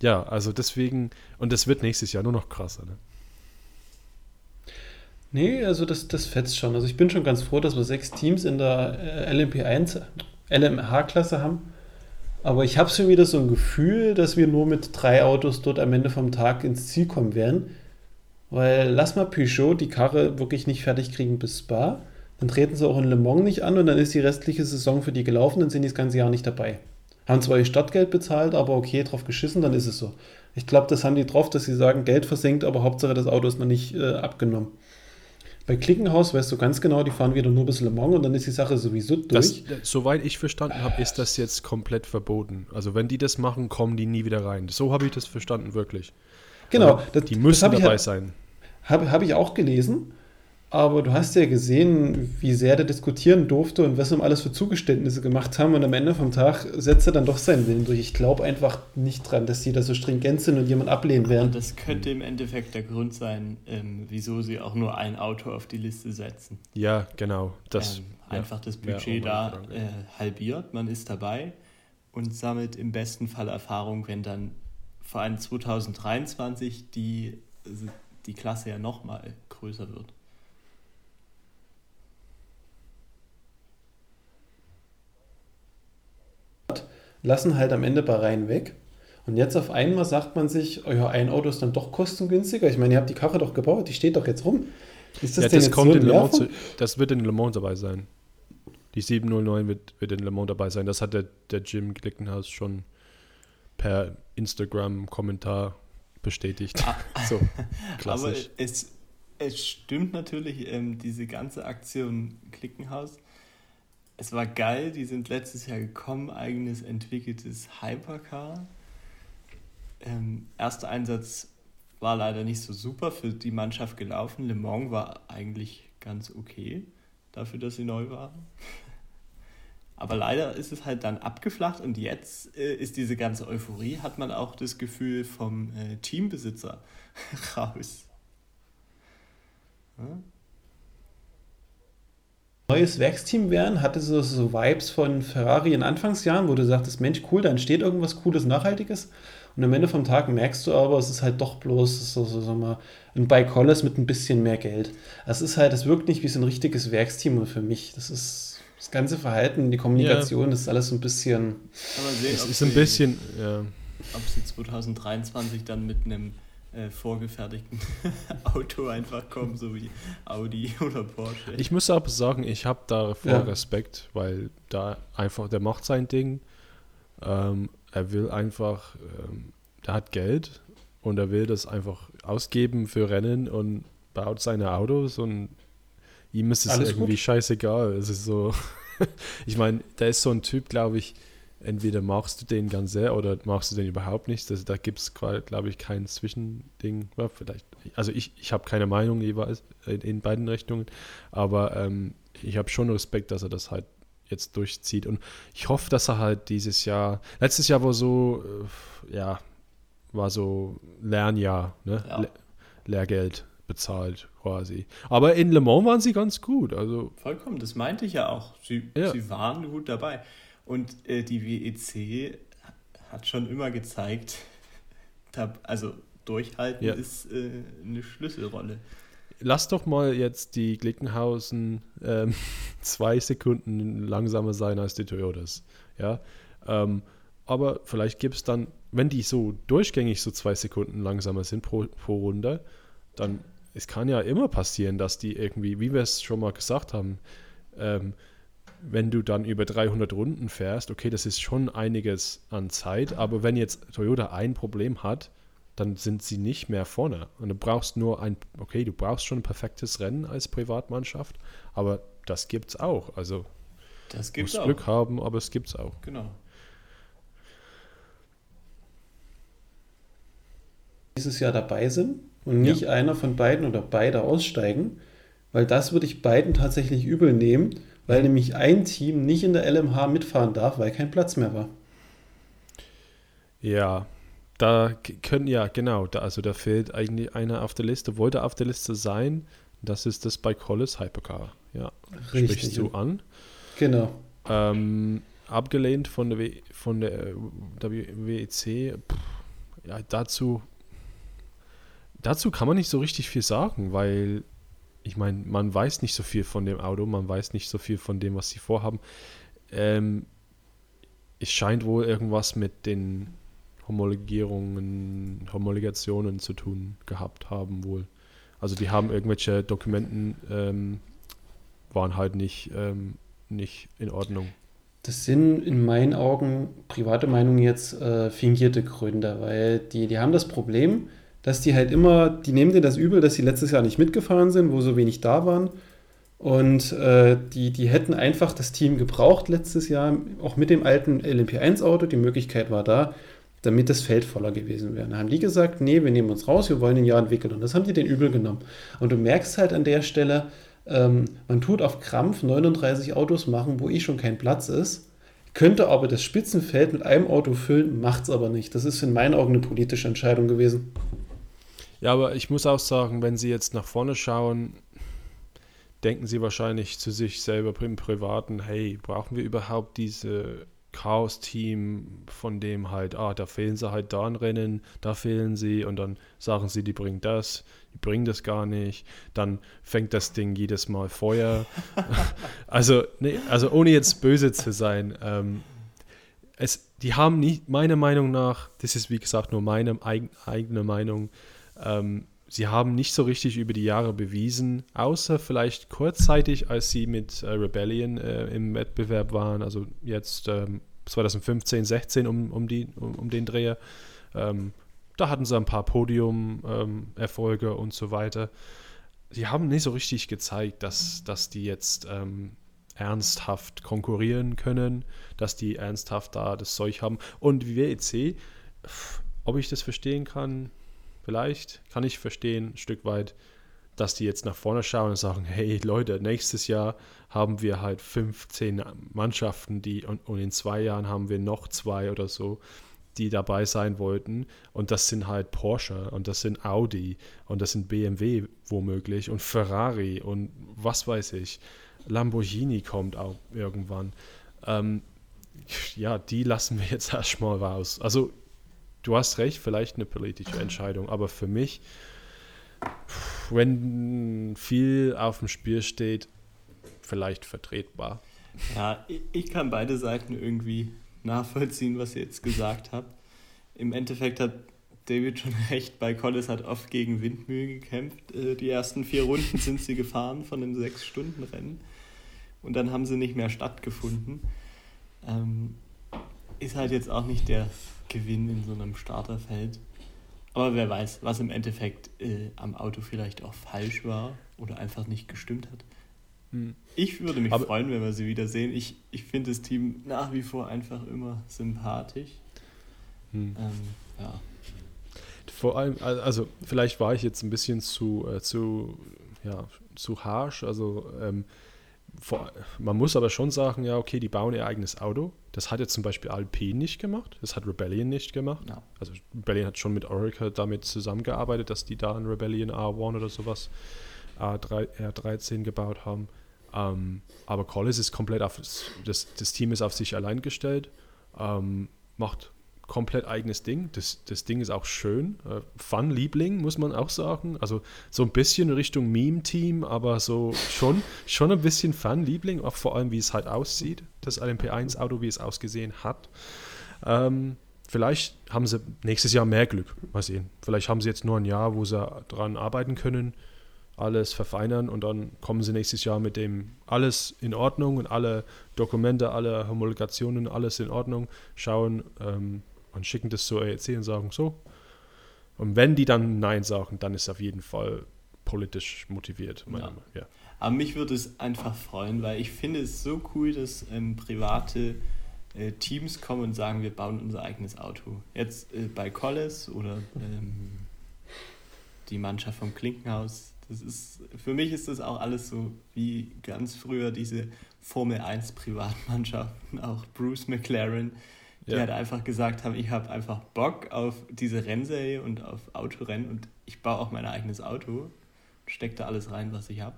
ja, also deswegen, und das wird nächstes Jahr nur noch krasser. Ne? Nee, also das, das fetzt schon. Also ich bin schon ganz froh, dass wir sechs Teams in der äh, LMP1, LMH-Klasse haben aber ich habe schon wieder so ein Gefühl, dass wir nur mit drei Autos dort am Ende vom Tag ins Ziel kommen werden. Weil lass mal Peugeot die Karre wirklich nicht fertig kriegen bis Spa, dann treten sie auch in Le Mans nicht an und dann ist die restliche Saison für die gelaufen, dann sind die das ganze Jahr nicht dabei. Haben zwar ihr Stadtgeld bezahlt, aber okay, drauf geschissen, dann ist es so. Ich glaube, das haben die drauf, dass sie sagen, Geld versenkt, aber Hauptsache das Auto ist noch nicht äh, abgenommen. Bei Klickenhaus weißt du ganz genau, die fahren wieder nur bis Le Mans und dann ist die Sache sowieso durch. Das, soweit ich verstanden habe, ist das jetzt komplett verboten. Also wenn die das machen, kommen die nie wieder rein. So habe ich das verstanden, wirklich. Genau. Das, die müssen dabei halt, sein. Habe hab ich auch gelesen. Aber du hast ja gesehen, wie sehr der diskutieren durfte und was ihm alles für Zugeständnisse gemacht haben. Und am Ende vom Tag setzt er dann doch seinen Willen durch. Ich glaube einfach nicht dran, dass sie da so stringent sind und jemand ablehnen werden. Das könnte im Endeffekt der Grund sein, ähm, wieso sie auch nur ein Auto auf die Liste setzen. Ja, genau. Das, ähm, einfach das Budget ja, da äh, halbiert, man ist dabei und sammelt im besten Fall Erfahrung, wenn dann vor allem 2023 die, die Klasse ja nochmal größer wird. Lassen halt am Ende Bahrain weg. Und jetzt auf einmal sagt man sich, oh ja, ein Auto ist dann doch kostengünstiger. Ich meine, ihr habt die Karre doch gebaut, die steht doch jetzt rum. Ist das ja, denn das, kommt so in Le Mans, das wird in Le Mans dabei sein. Die 709 wird, wird in Le Mans dabei sein. Das hat der, der Jim Glickenhaus schon per Instagram-Kommentar bestätigt. Ah. <laughs> so, <laughs> klassisch. Aber es, es stimmt natürlich, ähm, diese ganze Aktion Klickenhaus es war geil, die sind letztes Jahr gekommen, eigenes entwickeltes Hypercar. Ähm, erster Einsatz war leider nicht so super für die Mannschaft gelaufen. Le Mans war eigentlich ganz okay, dafür, dass sie neu waren. <laughs> Aber leider ist es halt dann abgeflacht und jetzt äh, ist diese ganze Euphorie, hat man auch das Gefühl vom äh, Teambesitzer <laughs> raus. Ja? Neues Werksteam wären, hatte so, so Vibes von Ferrari in Anfangsjahren, wo du sagtest, Mensch, cool, da entsteht irgendwas Cooles, Nachhaltiges. Und am Ende vom Tag merkst du aber, es ist halt doch bloß so, so, so mal ein Bike Hollis mit ein bisschen mehr Geld. Es ist halt, es wirkt nicht wie so ein richtiges Werksteam für mich. Das ist das ganze Verhalten, die Kommunikation, ja. das ist alles so ein bisschen. Aber sehen, es ist ein bisschen, ja. Ob sie 2023 dann mit einem äh, vorgefertigten <laughs> Auto einfach kommen, so wie Audi <laughs> oder Porsche. Ich muss aber sagen, ich habe da voll ja. Respekt, weil da einfach, der macht sein Ding. Ähm, er will einfach, ähm, der hat Geld und er will das einfach ausgeben für Rennen und baut seine Autos und ihm ist es Alles irgendwie gut. scheißegal. Es ist so, <laughs> ich meine, der ist so ein Typ, glaube ich, entweder machst du den ganz sehr oder machst du den überhaupt nicht. Das, da gibt es, glaube ich, kein Zwischending. Ja, vielleicht, also ich, ich habe keine Meinung jeweils in, in beiden Richtungen, aber ähm, ich habe schon Respekt, dass er das halt jetzt durchzieht. Und ich hoffe, dass er halt dieses Jahr, letztes Jahr war so, äh, ja, war so Lernjahr, ne? Ja. Le Lehrgeld bezahlt quasi. Aber in Le Mans waren sie ganz gut. Also Vollkommen, das meinte ich ja auch. Sie, ja. sie waren gut dabei. Und äh, die WEC hat schon immer gezeigt, <laughs> also durchhalten ja. ist äh, eine Schlüsselrolle. Lass doch mal jetzt die Glickenhausen ähm, <laughs> zwei Sekunden langsamer sein als die Toyotas. Ja. Ähm, aber vielleicht gibt es dann, wenn die so durchgängig so zwei Sekunden langsamer sind pro, pro Runde, dann es kann ja immer passieren, dass die irgendwie, wie wir es schon mal gesagt haben, ähm, wenn du dann über 300 Runden fährst, okay, das ist schon einiges an Zeit, aber wenn jetzt Toyota ein Problem hat, dann sind sie nicht mehr vorne. Und du brauchst nur ein, okay, du brauchst schon ein perfektes Rennen als Privatmannschaft, aber das gibt's auch. Also das gibt's musst auch. Glück haben, aber es gibt's auch. Genau. Dieses Jahr dabei sind und nicht ja. einer von beiden oder beide aussteigen, weil das würde ich beiden tatsächlich übel nehmen weil nämlich ein Team nicht in der LMH mitfahren darf, weil kein Platz mehr war. Ja, da können ja, genau, da, also da fehlt eigentlich einer auf der Liste, wollte auf der Liste sein. Das ist das bei Collis Hypercar. Ja, Richtig. sprichst du an. Genau. Ähm, abgelehnt von der, w, von der, der WEC. Ja, dazu, dazu kann man nicht so richtig viel sagen, weil ich meine, man weiß nicht so viel von dem Auto, man weiß nicht so viel von dem, was sie vorhaben. Ähm, es scheint wohl irgendwas mit den Homologierungen, Homologationen zu tun gehabt haben wohl. Also die haben irgendwelche Dokumenten, ähm, waren halt nicht, ähm, nicht in Ordnung. Das sind in meinen Augen, private Meinung jetzt, äh, fingierte Gründe, weil die, die haben das Problem, dass die halt immer, die nehmen dir das übel, dass sie letztes Jahr nicht mitgefahren sind, wo so wenig da waren. Und äh, die, die hätten einfach das Team gebraucht letztes Jahr, auch mit dem alten LMP1-Auto. Die Möglichkeit war da, damit das Feld voller gewesen wäre. Dann haben die gesagt, nee, wir nehmen uns raus, wir wollen den Jahr entwickeln. Und das haben die den übel genommen. Und du merkst halt an der Stelle, ähm, man tut auf Krampf 39 Autos machen, wo eh schon kein Platz ist, könnte aber das Spitzenfeld mit einem Auto füllen, macht es aber nicht. Das ist in meinen Augen eine politische Entscheidung gewesen. Ja, aber ich muss auch sagen, wenn Sie jetzt nach vorne schauen, denken Sie wahrscheinlich zu sich selber im Privaten, hey, brauchen wir überhaupt diese Chaos-Team, von dem halt, ah, da fehlen sie halt da ein Rennen, da fehlen sie und dann sagen sie, die bringen das, die bringen das gar nicht, dann fängt das Ding jedes Mal Feuer. <laughs> also, nee, also ohne jetzt böse zu sein, ähm, es, die haben nicht, meiner Meinung nach, das ist wie gesagt nur meine eig, eigene Meinung, ähm, sie haben nicht so richtig über die Jahre bewiesen, außer vielleicht kurzzeitig, als sie mit äh, Rebellion äh, im Wettbewerb waren, also jetzt ähm, 2015, 16 um, um, die, um, um den Dreher. Ähm, da hatten sie ein paar Podium-Erfolge ähm, und so weiter. Sie haben nicht so richtig gezeigt, dass, dass die jetzt ähm, ernsthaft konkurrieren können, dass die ernsthaft da das Zeug haben. Und wie WEC, ob ich das verstehen kann, vielleicht kann ich verstehen, ein Stück weit, dass die jetzt nach vorne schauen und sagen, hey Leute, nächstes Jahr haben wir halt 15 Mannschaften, die und, und in zwei Jahren haben wir noch zwei oder so, die dabei sein wollten. Und das sind halt Porsche und das sind Audi und das sind BMW womöglich und Ferrari und was weiß ich. Lamborghini kommt auch irgendwann. Ähm, ja, die lassen wir jetzt erstmal raus. Also, du hast recht, vielleicht eine politische Entscheidung, aber für mich, wenn viel auf dem Spiel steht, vielleicht vertretbar. Ja, ich kann beide Seiten irgendwie nachvollziehen, was ihr jetzt gesagt <laughs> habt. Im Endeffekt hat David schon <laughs> recht, bei Collis hat oft gegen Windmühlen gekämpft. Äh, die ersten vier Runden sind sie gefahren von einem Sechs-Stunden-Rennen und dann haben sie nicht mehr stattgefunden. Ähm, ist halt jetzt auch nicht der Gewinn in so einem Starterfeld. Aber wer weiß, was im Endeffekt äh, am Auto vielleicht auch falsch war oder einfach nicht gestimmt hat. Hm. Ich würde mich Aber freuen, wenn wir sie wiedersehen. Ich, ich finde das Team nach wie vor einfach immer sympathisch. Hm. Ähm, ja. Vor allem, also vielleicht war ich jetzt ein bisschen zu, äh, zu, ja, zu harsh. Also ähm, vor, man muss aber schon sagen, ja, okay, die bauen ihr eigenes Auto. Das hat jetzt zum Beispiel Alpine nicht gemacht, das hat Rebellion nicht gemacht. Ja. Also Rebellion hat schon mit Oracle damit zusammengearbeitet, dass die da ein Rebellion R1 oder sowas R3, R13 gebaut haben. Ähm, aber Collis ist komplett auf das, das Team ist auf sich allein gestellt, ähm, macht komplett eigenes Ding. Das, das Ding ist auch schön. Äh, Fun-Liebling, muss man auch sagen. Also so ein bisschen Richtung Meme-Team, aber so schon, schon ein bisschen Fun-Liebling, auch vor allem, wie es halt aussieht, das LMP1-Auto, wie es ausgesehen hat. Ähm, vielleicht haben sie nächstes Jahr mehr Glück. Mal sehen. Vielleicht haben sie jetzt nur ein Jahr, wo sie dran arbeiten können alles verfeinern und dann kommen sie nächstes Jahr mit dem alles in Ordnung und alle Dokumente, alle Homologationen, alles in Ordnung, schauen, ähm, und schicken das zur AEC und sagen so. Und wenn die dann Nein sagen, dann ist es auf jeden Fall politisch motiviert. Ja. Ja. Aber mich würde es einfach freuen, weil ich finde es so cool, dass ähm, private äh, Teams kommen und sagen, wir bauen unser eigenes Auto. Jetzt äh, bei Collis oder ähm, die Mannschaft vom Klinkenhaus. Das ist, für mich ist das auch alles so wie ganz früher diese Formel 1 Privatmannschaften, auch Bruce McLaren, die ja. halt einfach gesagt haben, ich habe einfach Bock auf diese Rennserie und auf Autorennen und ich baue auch mein eigenes Auto, stecke da alles rein, was ich habe.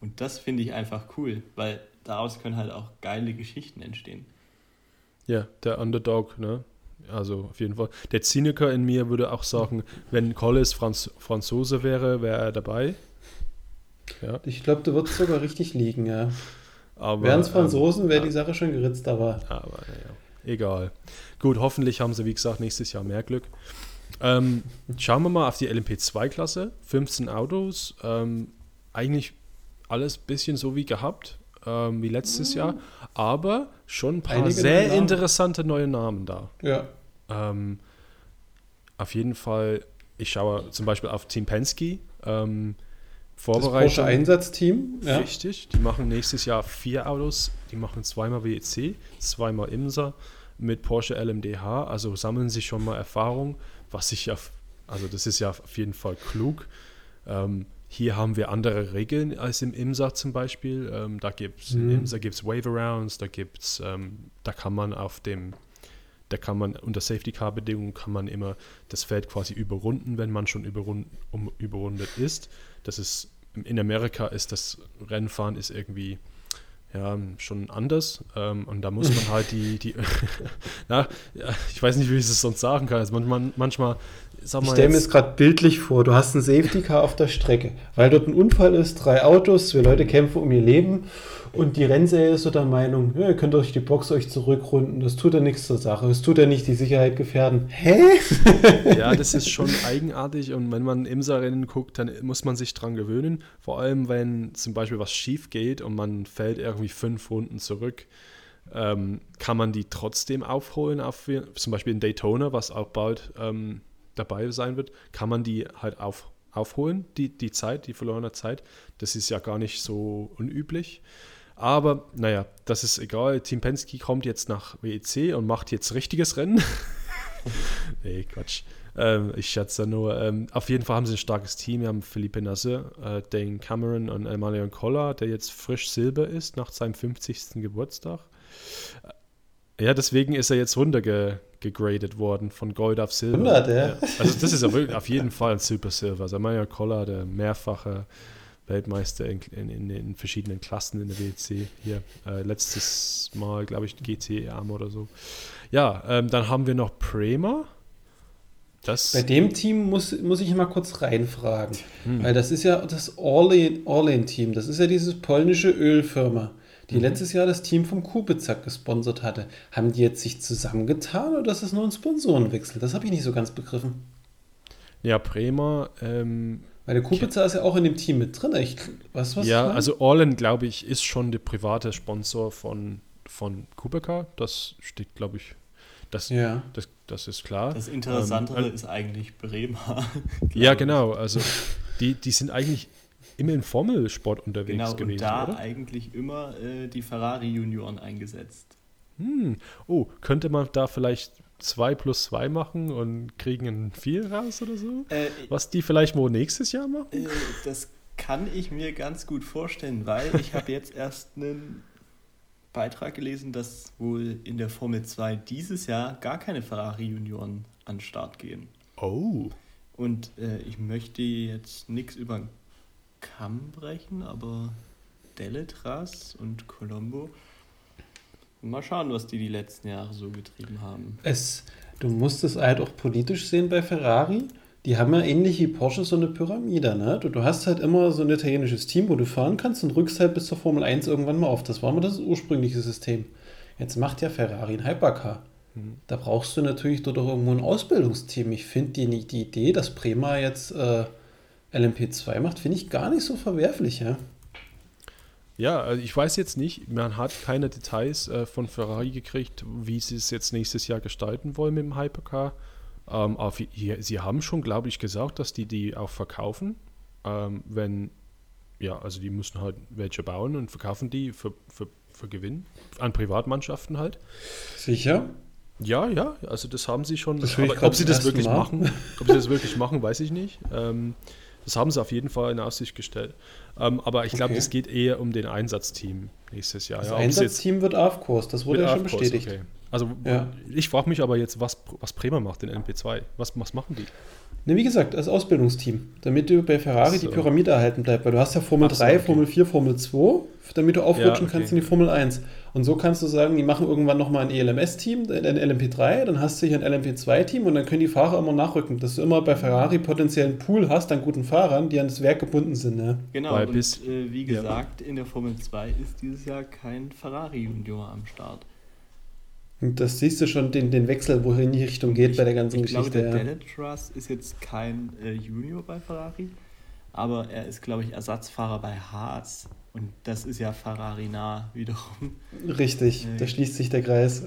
Und das finde ich einfach cool, weil daraus können halt auch geile Geschichten entstehen. Ja, der Underdog, ne? Also auf jeden Fall. Der Zyniker in mir würde auch sagen, wenn Collis Franz Franzose wäre, wäre er dabei. Ja. Ich glaube, du würdest sogar richtig liegen, ja. Wären es Franzosen, wäre ähm, die Sache schon geritzt, aber. Aber ja egal. Gut, hoffentlich haben sie, wie gesagt, nächstes Jahr mehr Glück. Ähm, schauen wir mal auf die LMP2-Klasse. 15 Autos. Ähm, eigentlich alles ein bisschen so wie gehabt, ähm, wie letztes Jahr. Aber schon ein paar Einige sehr interessante neue Namen da. Ja. Ähm, auf jeden Fall, ich schaue zum Beispiel auf Team Penske. Ähm, Das Porsche Vorbereitung. Einsatzteam. Ja. Richtig, die machen nächstes Jahr vier Autos. Die machen zweimal WEC, zweimal IMSA mit Porsche LMDH. Also sammeln sie schon mal Erfahrung, was ich ja, also das ist ja auf jeden Fall klug. Ähm, hier haben wir andere Regeln als im IMSA zum Beispiel. Ähm, da gibt es Mhm. im IMSA gibt's Wave-Arounds, da gibt's, ähm, da kann man auf dem, da kann man unter Safety-Car-Bedingungen kann man immer das Feld quasi überrunden, wenn man schon überrund, um, überrundet ist. Das ist in Amerika ist das Rennfahren ist irgendwie ja, schon anders. Ähm, und da muss man <laughs> halt die, die <laughs> na, ja, ich weiß nicht, wie ich es sonst sagen kann. Also manchmal, manchmal sag Ich mal stelle mir es gerade bildlich vor, du hast ein Safety Car auf der Strecke, weil dort ein Unfall ist, drei Autos, zwei Leute kämpfen um ihr Leben und die Rennserie ist so der Meinung, ja, ihr könnt euch die Box euch zurückrunden, das tut ja nichts zur Sache, es tut ja nicht die Sicherheit gefährden. Hä? <laughs> Ja, das ist schon eigenartig und wenn man IMSA-Rennen guckt, dann muss man sich dran gewöhnen. Vor allem, wenn zum Beispiel was schief geht und man fällt irgendwie fünf Runden zurück, ähm, kann man die trotzdem aufholen. Auf, zum Beispiel in Daytona, was auch bald ähm, dabei sein wird, kann man die halt auf, aufholen, die, die Zeit, die verlorene Zeit. Das ist ja gar nicht so unüblich. Aber naja, das ist egal. Team Penske kommt jetzt nach WEC und macht jetzt richtiges Rennen. <laughs> nee, Quatsch. Ähm, ich schätze nur. Ähm, auf jeden Fall haben sie ein starkes Team. Wir haben Philippe Nasse, äh, Dane Cameron und Emmanuel Koller, der jetzt frisch Silber ist nach seinem 50. Geburtstag. Ja, deswegen ist er jetzt runtergegradet worden von Gold auf Silber. 100, ja. Also das ist ja wirklich auf jeden Fall ein Super Silver. Also Emmanuel Koller, der mehrfache Weltmeister in, in, in, verschiedenen Klassen in der WEC hier. Äh, letztes Mal, glaube ich, GT-Arm oder so. Ja, ähm, dann haben wir noch Prema. Das, Bei dem Team muss, muss ich mal kurz reinfragen, Hm. weil das ist ja das Orlean-Team, das ist ja dieses polnische Ölfirma, die Mhm. letztes Jahr das Team vom Kubica gesponsert hatte. Haben die jetzt sich zusammengetan oder ist das nur ein Sponsorenwechsel? Das habe ich nicht so ganz begriffen. ja, Prema. Ähm, Weil der Kubica ist ja auch in dem Team mit drin. Ich, was, was ja, also Orlen, glaube ich, ist schon der private Sponsor von, von Kubica. Das steht, glaube ich, das, Ja. das, das ist klar. Das Interessantere Ähm, ist eigentlich Bremer. <laughs> Ja, genau. Also die, die sind eigentlich immer im Formelsport unterwegs Genau, gewesen, und da oder? eigentlich immer äh, die Ferrari-Junioren eingesetzt. Hm. Oh, könnte man da vielleicht 2 plus 2 machen und kriegen ein 4 raus oder so? Äh, Was die vielleicht wohl nächstes Jahr machen? äh, das kann ich mir ganz gut vorstellen, weil ich habe jetzt <laughs> erst einen Beitrag gelesen, dass wohl in der Formel 2 dieses Jahr gar keine Ferrari-Junioren an den Start gehen. Oh. Und äh, ich möchte jetzt nichts über den Kamm brechen, aber Deletras und Colombo, mal schauen, was die die letzten Jahre so getrieben haben. Es, du musst es halt auch politisch sehen bei Ferrari. Die haben ja ähnlich wie Porsche so eine Pyramide. Ne? Du, du hast halt immer so ein italienisches Team, wo du fahren kannst und rückst halt bis zur Formel 1 irgendwann mal auf. Das war mal das ursprüngliche System. Jetzt macht ja Ferrari ein Hypercar. Hm. Da brauchst du natürlich dort auch irgendwo ein Ausbildungsteam. Ich finde die, die Idee, dass Prema jetzt äh, LMP2 macht, finde ich gar nicht so verwerflich. Ja? Ja, also ich weiß jetzt nicht, man hat keine Details äh, von Ferrari gekriegt, wie sie es jetzt nächstes Jahr gestalten wollen mit dem Hypercar. Ähm, aber sie, sie haben schon, glaube ich, gesagt, dass die die auch verkaufen. Ähm, wenn, ja, also die müssen halt welche bauen und verkaufen die für, für, für Gewinn an Privatmannschaften halt. Sicher? Ja, ja, also das haben sie schon. Das aber ob sie das wirklich Mal. machen, ob sie das wirklich machen, weiß ich nicht. Ähm, das haben sie auf jeden Fall in Aussicht gestellt. Ähm, aber ich glaube, Okay. es geht eher um den Einsatzteam nächstes Jahr. Das ja, Einsatzteam wird AFCOS, das wurde ja schon bestätigt. okay. Also Ja. ich frage mich aber jetzt, was, was Bremer macht in LP2. Was, was machen die? Ne, wie gesagt, als Ausbildungsteam, damit du bei Ferrari So. die Pyramide erhalten bleibt, weil du hast ja Formel Ach so, 3, okay. Formel 4, Formel 2, damit du aufrutschen Ja, okay. kannst in die Formel 1. Und so kannst du sagen, die machen irgendwann nochmal ein ELMS-Team, ein LMP3, dann hast du hier ein LMP2-Team und dann können die Fahrer immer nachrücken, dass du immer bei Ferrari potenziellen Pool hast an guten Fahrern, die an das Werk gebunden sind. Ne? Genau, Weil und bis- äh, wie ja. gesagt, in der Formel 2 ist dieses Jahr kein Ferrari-Junior am Start. Das siehst du schon den, den Wechsel, wohin die Richtung geht ich, bei der ganzen ich Geschichte. Ich glaube, der ja. Ist jetzt kein äh, Junior bei Ferrari, aber er ist, glaube ich, Ersatzfahrer bei Haas. Und das ist ja Ferrari nah wiederum. Richtig, äh, da schließt sich der Kreis.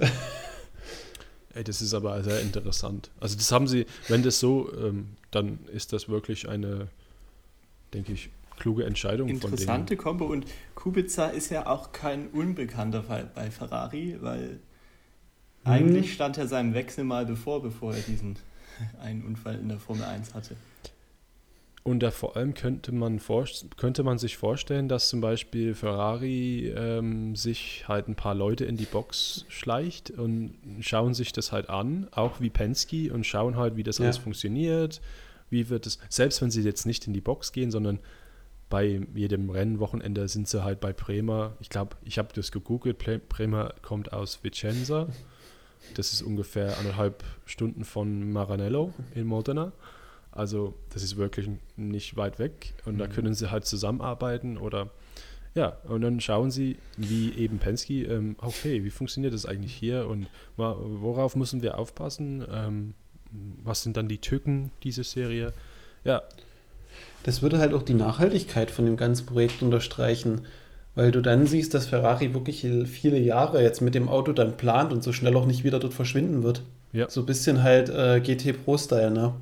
Ey, das ist aber sehr interessant. Also das haben sie, wenn das so, ähm, dann ist das wirklich eine, denke ich, kluge Entscheidung Interessante von Kombo und Kubica ist ja auch kein Unbekannter bei Ferrari, weil. Eigentlich stand er seinem Wechsel mal bevor, bevor er diesen <laughs> einen Unfall in der Formel 1 hatte. Und da vor allem könnte man, könnte man sich vorstellen, dass zum Beispiel Ferrari ähm, sich halt ein paar Leute in die Box schleicht und schauen sich das halt an, auch wie Penske und schauen halt, wie das ja. alles funktioniert, wie wird es, selbst wenn sie jetzt nicht in die Box gehen, sondern bei jedem Rennwochenende sind sie halt bei Bremer. Ich glaube, ich habe das gegoogelt. Bremer kommt aus Vicenza. Das ist ungefähr anderthalb Stunden von Maranello in Modena. Also das ist wirklich nicht weit weg und mhm. da können sie halt zusammenarbeiten oder ja, und dann schauen sie, wie eben Penske, ähm, okay, wie funktioniert das eigentlich hier und worauf müssen wir aufpassen? Ähm, was sind dann die Tücken dieser Serie? Ja. Das würde halt auch die Nachhaltigkeit von dem ganzen Projekt unterstreichen, weil du dann siehst, dass Ferrari wirklich viele Jahre jetzt mit dem Auto dann plant und so schnell auch nicht wieder dort verschwinden wird. Ja. So ein bisschen halt äh, GT Pro-Style, ne?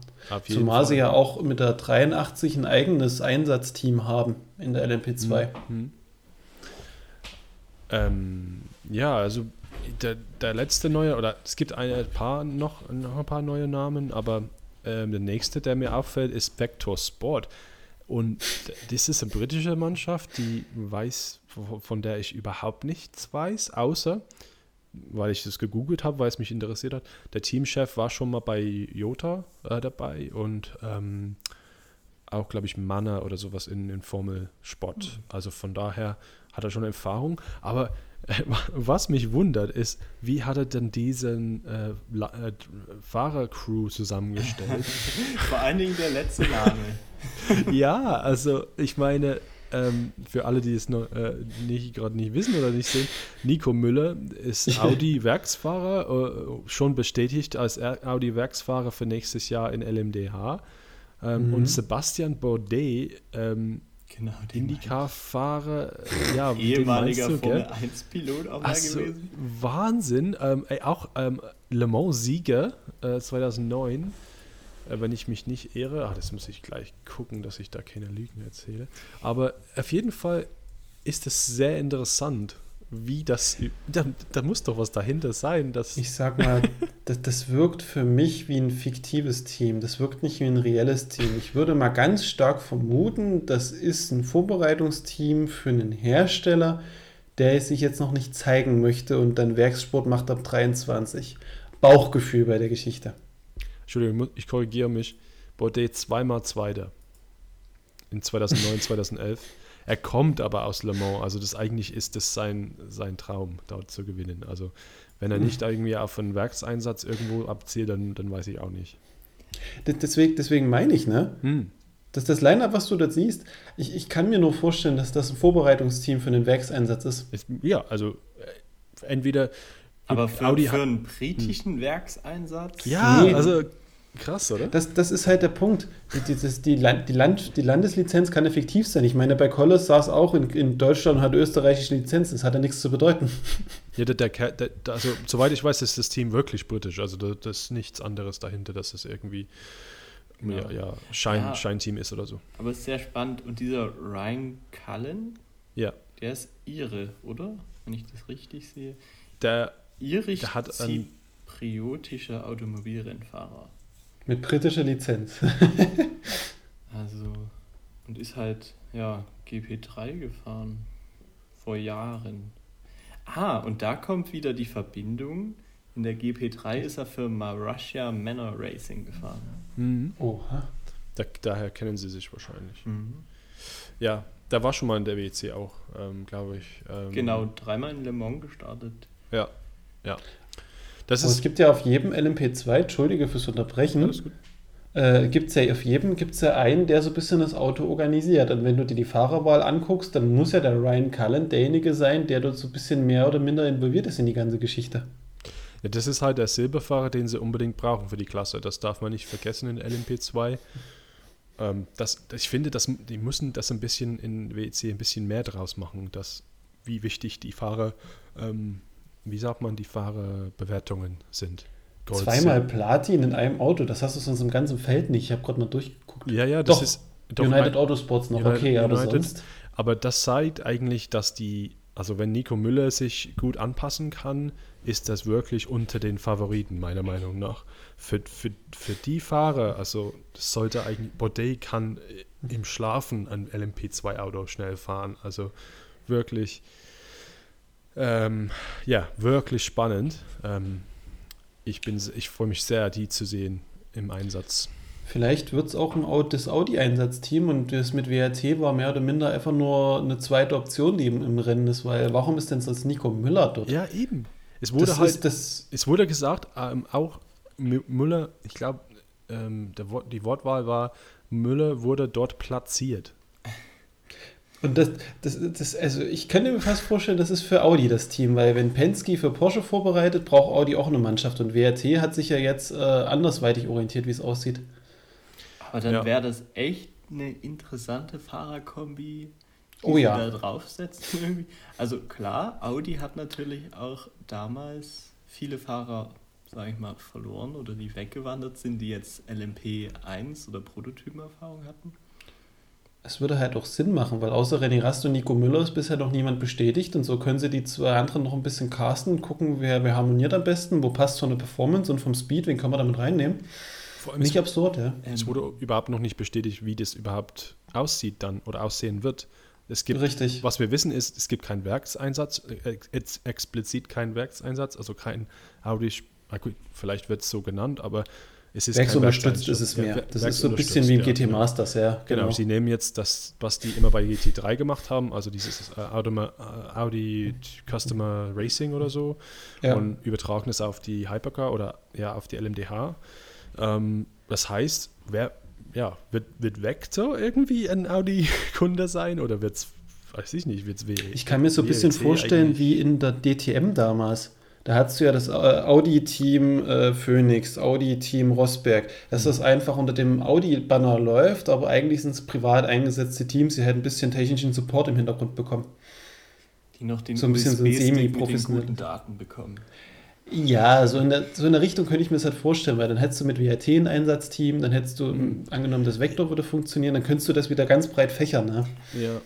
Zumal Fall. sie ja auch mit der 83 ein eigenes Einsatzteam haben in der LMP2. Mhm. mhm. Ähm, ja, also der, der letzte neue, oder es gibt ein paar noch, noch ein paar neue Namen, aber ähm, der nächste, der mir auffällt, ist Vector Sport. Und das ist eine britische Mannschaft, die weiß, von der ich überhaupt nichts weiß, außer weil ich das gegoogelt habe, weil es mich interessiert hat. Der Teamchef war schon mal bei Jota äh, dabei und ähm, auch, glaube ich, Manner oder sowas in, in Formel Sport. Mhm. Also von daher hat er schon Erfahrung. Aber <laughs> was mich wundert, ist, wie hat er denn diesen äh, äh, Fahrercrew zusammengestellt? <laughs> Vor allen Dingen der letzte Name. <laughs> ja, also ich meine, ähm, für alle, die es noch äh, nicht gerade nicht wissen oder nicht sehen, Nico Müller ist Audi-Werksfahrer, äh, schon bestätigt als Audi-Werksfahrer für nächstes Jahr in LMDH. Ähm, mhm. Und Sebastian Bourdais, ähm, genau, Indycar-Fahrer, <laughs> ja, ehemaliger Formel 1-Pilot auch mal gewesen. Wahnsinn, ähm, ey, auch ähm, Le Mans-Sieger äh, 2009 äh, wenn ich mich nicht irre. Ach, das muss ich gleich gucken, dass ich da keine Lügen erzähle. Aber auf jeden Fall ist es sehr interessant, wie das. Da, da, muss doch was dahinter sein. Dass ich sag mal, das, das wirkt für mich wie ein fiktives Team. Das wirkt nicht wie ein reelles Team. Ich würde mal ganz stark vermuten, das ist ein Vorbereitungsteam für einen Hersteller, der sich jetzt noch nicht zeigen möchte und dann Werkssport macht ab 23. Bauchgefühl bei der Geschichte. Entschuldigung, ich korrigiere mich, Baudet zweimal Zweiter. In 2009, 2011. Er kommt aber aus Le Mans, also das eigentlich ist das sein, sein Traum, dort zu gewinnen. Also wenn er nicht irgendwie auf einen Werkseinsatz irgendwo abzielt, dann, dann weiß ich auch nicht. Deswegen, deswegen meine ich, ne? Hm. Dass das Line-Up, was du da siehst, ich, ich kann mir nur vorstellen, dass das ein Vorbereitungsteam für einen Werkseinsatz ist. ist ja, also äh, entweder aber für, Audi für einen britischen hm. Werkseinsatz? Ja, nee. also Krass, oder? Das, das ist halt der Punkt. Die, die, die, Land, die, Land, die Landeslizenz kann effektiv sein. Ich meine, bei Collis saß auch in, in Deutschland und hat österreichische Lizenz. Das hat ja nichts zu bedeuten. <laughs> Ja, der, der, der, also soweit ich weiß, ist das Team wirklich britisch. Also da, das ist nichts anderes dahinter, dass es irgendwie ja, ja, ja, Schein, ja, Scheinteam ist oder so. Aber es ist sehr spannend. Und dieser Ryan Cullen, ja. der ist Ire, oder? Wenn ich das richtig sehe. Der, Irisch der hat zypriotischer Automobilrennfahrer. Mit britischer Lizenz. <laughs> also, und ist halt, ja, GP3 gefahren. Vor Jahren. Ah, und da kommt wieder die Verbindung. In der GP3 ist er für Marussia Manor Racing gefahren. Mhm. Oha. Da, daher kennen sie sich wahrscheinlich. Mhm. Ja, da war schon mal in der WC auch, ähm, glaube ich. Ähm, genau, dreimal in Le Mans gestartet. Ja, ja. Das ist es gibt ja auf jedem LMP2, entschuldige fürs Unterbrechen, äh, gibt es ja auf jedem gibt's ja einen, der so ein bisschen das Auto organisiert. Und wenn du dir die Fahrerwahl anguckst, dann muss ja der Ryan Cullen derjenige sein, der dort so ein bisschen mehr oder minder involviert ist in die ganze Geschichte. Ja, das ist halt der Silberfahrer, den sie unbedingt brauchen für die Klasse. Das darf man nicht vergessen in LMP2. Ähm, das, ich finde, das, die müssen das ein bisschen in WEC ein bisschen mehr draus machen, dass, wie wichtig die Fahrer, ähm, wie sagt man, die Fahrerbewertungen sind. Gold Zweimal Silber. Platin in einem Auto, das hast du sonst im ganzen Feld nicht. Ich habe gerade mal durchgeguckt. Ja, ja, das doch, ist. Doch United Autosports noch, United, okay, aber United, sonst. Aber das zeigt eigentlich, dass die, also wenn Nico Müller sich gut anpassen kann, ist das wirklich unter den Favoriten, meiner Meinung nach. Für, für, für die Fahrer, also das sollte eigentlich, Baudet kann im Schlafen ein LMP2-Auto schnell fahren. Also wirklich, ähm, ja, wirklich spannend. Ähm, ich ich freue mich sehr, die zu sehen im Einsatz. Vielleicht wird es auch ein, das Audi-Einsatzteam und das mit WRT war mehr oder minder einfach nur eine zweite Option, die im, im Rennen ist, weil warum ist denn sonst Nico Müller dort? Ja, eben. Es wurde das halt, das es wurde gesagt, ähm, auch Müller, ich glaube, ähm, die Wortwahl war, Müller wurde dort platziert. Und das, das, das, also ich könnte mir fast vorstellen, das ist für Audi das Team, weil wenn Penske für Porsche vorbereitet, braucht Audi auch eine Mannschaft und WRT hat sich ja jetzt äh, andersweitig orientiert, wie es aussieht. Aber dann ja. wäre das echt eine interessante Fahrerkombi, die oh, ja. da draufsetzen <laughs> irgendwie. Also klar, Audi hat natürlich auch damals viele Fahrer, sage ich mal, verloren oder die weggewandert sind, die jetzt LMP 1 oder Prototypenerfahrung hatten. Es würde halt auch Sinn machen, weil außer René Rast und Nico Müller ist bisher noch niemand bestätigt und so können sie die zwei anderen noch ein bisschen casten und gucken, wer, wer harmoniert am besten, wo passt von der Performance und vom Speed, wen kann man damit reinnehmen. Vor allem nicht absurd, ja. Es wurde überhaupt noch nicht bestätigt, wie das überhaupt aussieht dann oder aussehen wird. Es gibt, Richtig. Was wir wissen ist, es gibt keinen Werkseinsatz, äh, ex explizit keinen Werkseinsatz, also kein Audi, vielleicht wird es so genannt, aber es ist Werksunterstützt ist es mehr. Das ist so ein bisschen wie im GT Masters, ja. Genau. genau. sie nehmen jetzt das, was die immer bei GT3 gemacht haben, also dieses äh, Audi, äh, Audi Customer Racing oder so, ja. und übertragen es auf die Hypercar oder ja auf die LMDH. Ähm, das heißt, wer, ja, wird, wird Vector irgendwie ein Audi-Kunde <laughs> sein oder wird es, weiß ich nicht, wird es Ich kann mir so ein bisschen vorstellen eigentlich? wie in der DTM damals da hast du ja das äh, Audi-Team äh, Phoenix, Audi-Team Rosberg, dass das einfach unter dem Audi-Banner läuft, aber eigentlich sind es privat eingesetzte Teams, die halt ein bisschen technischen Support im Hintergrund bekommen. Die noch den so ein bisschen so semi-professionellen Daten bekommen. Ja, so in, der, so in der Richtung könnte ich mir das halt vorstellen, weil dann hättest du mit WRT ein Einsatzteam, dann hättest du, mhm. angenommen, das Vector würde funktionieren, dann könntest du das wieder ganz breit fächern. Ne? Ja.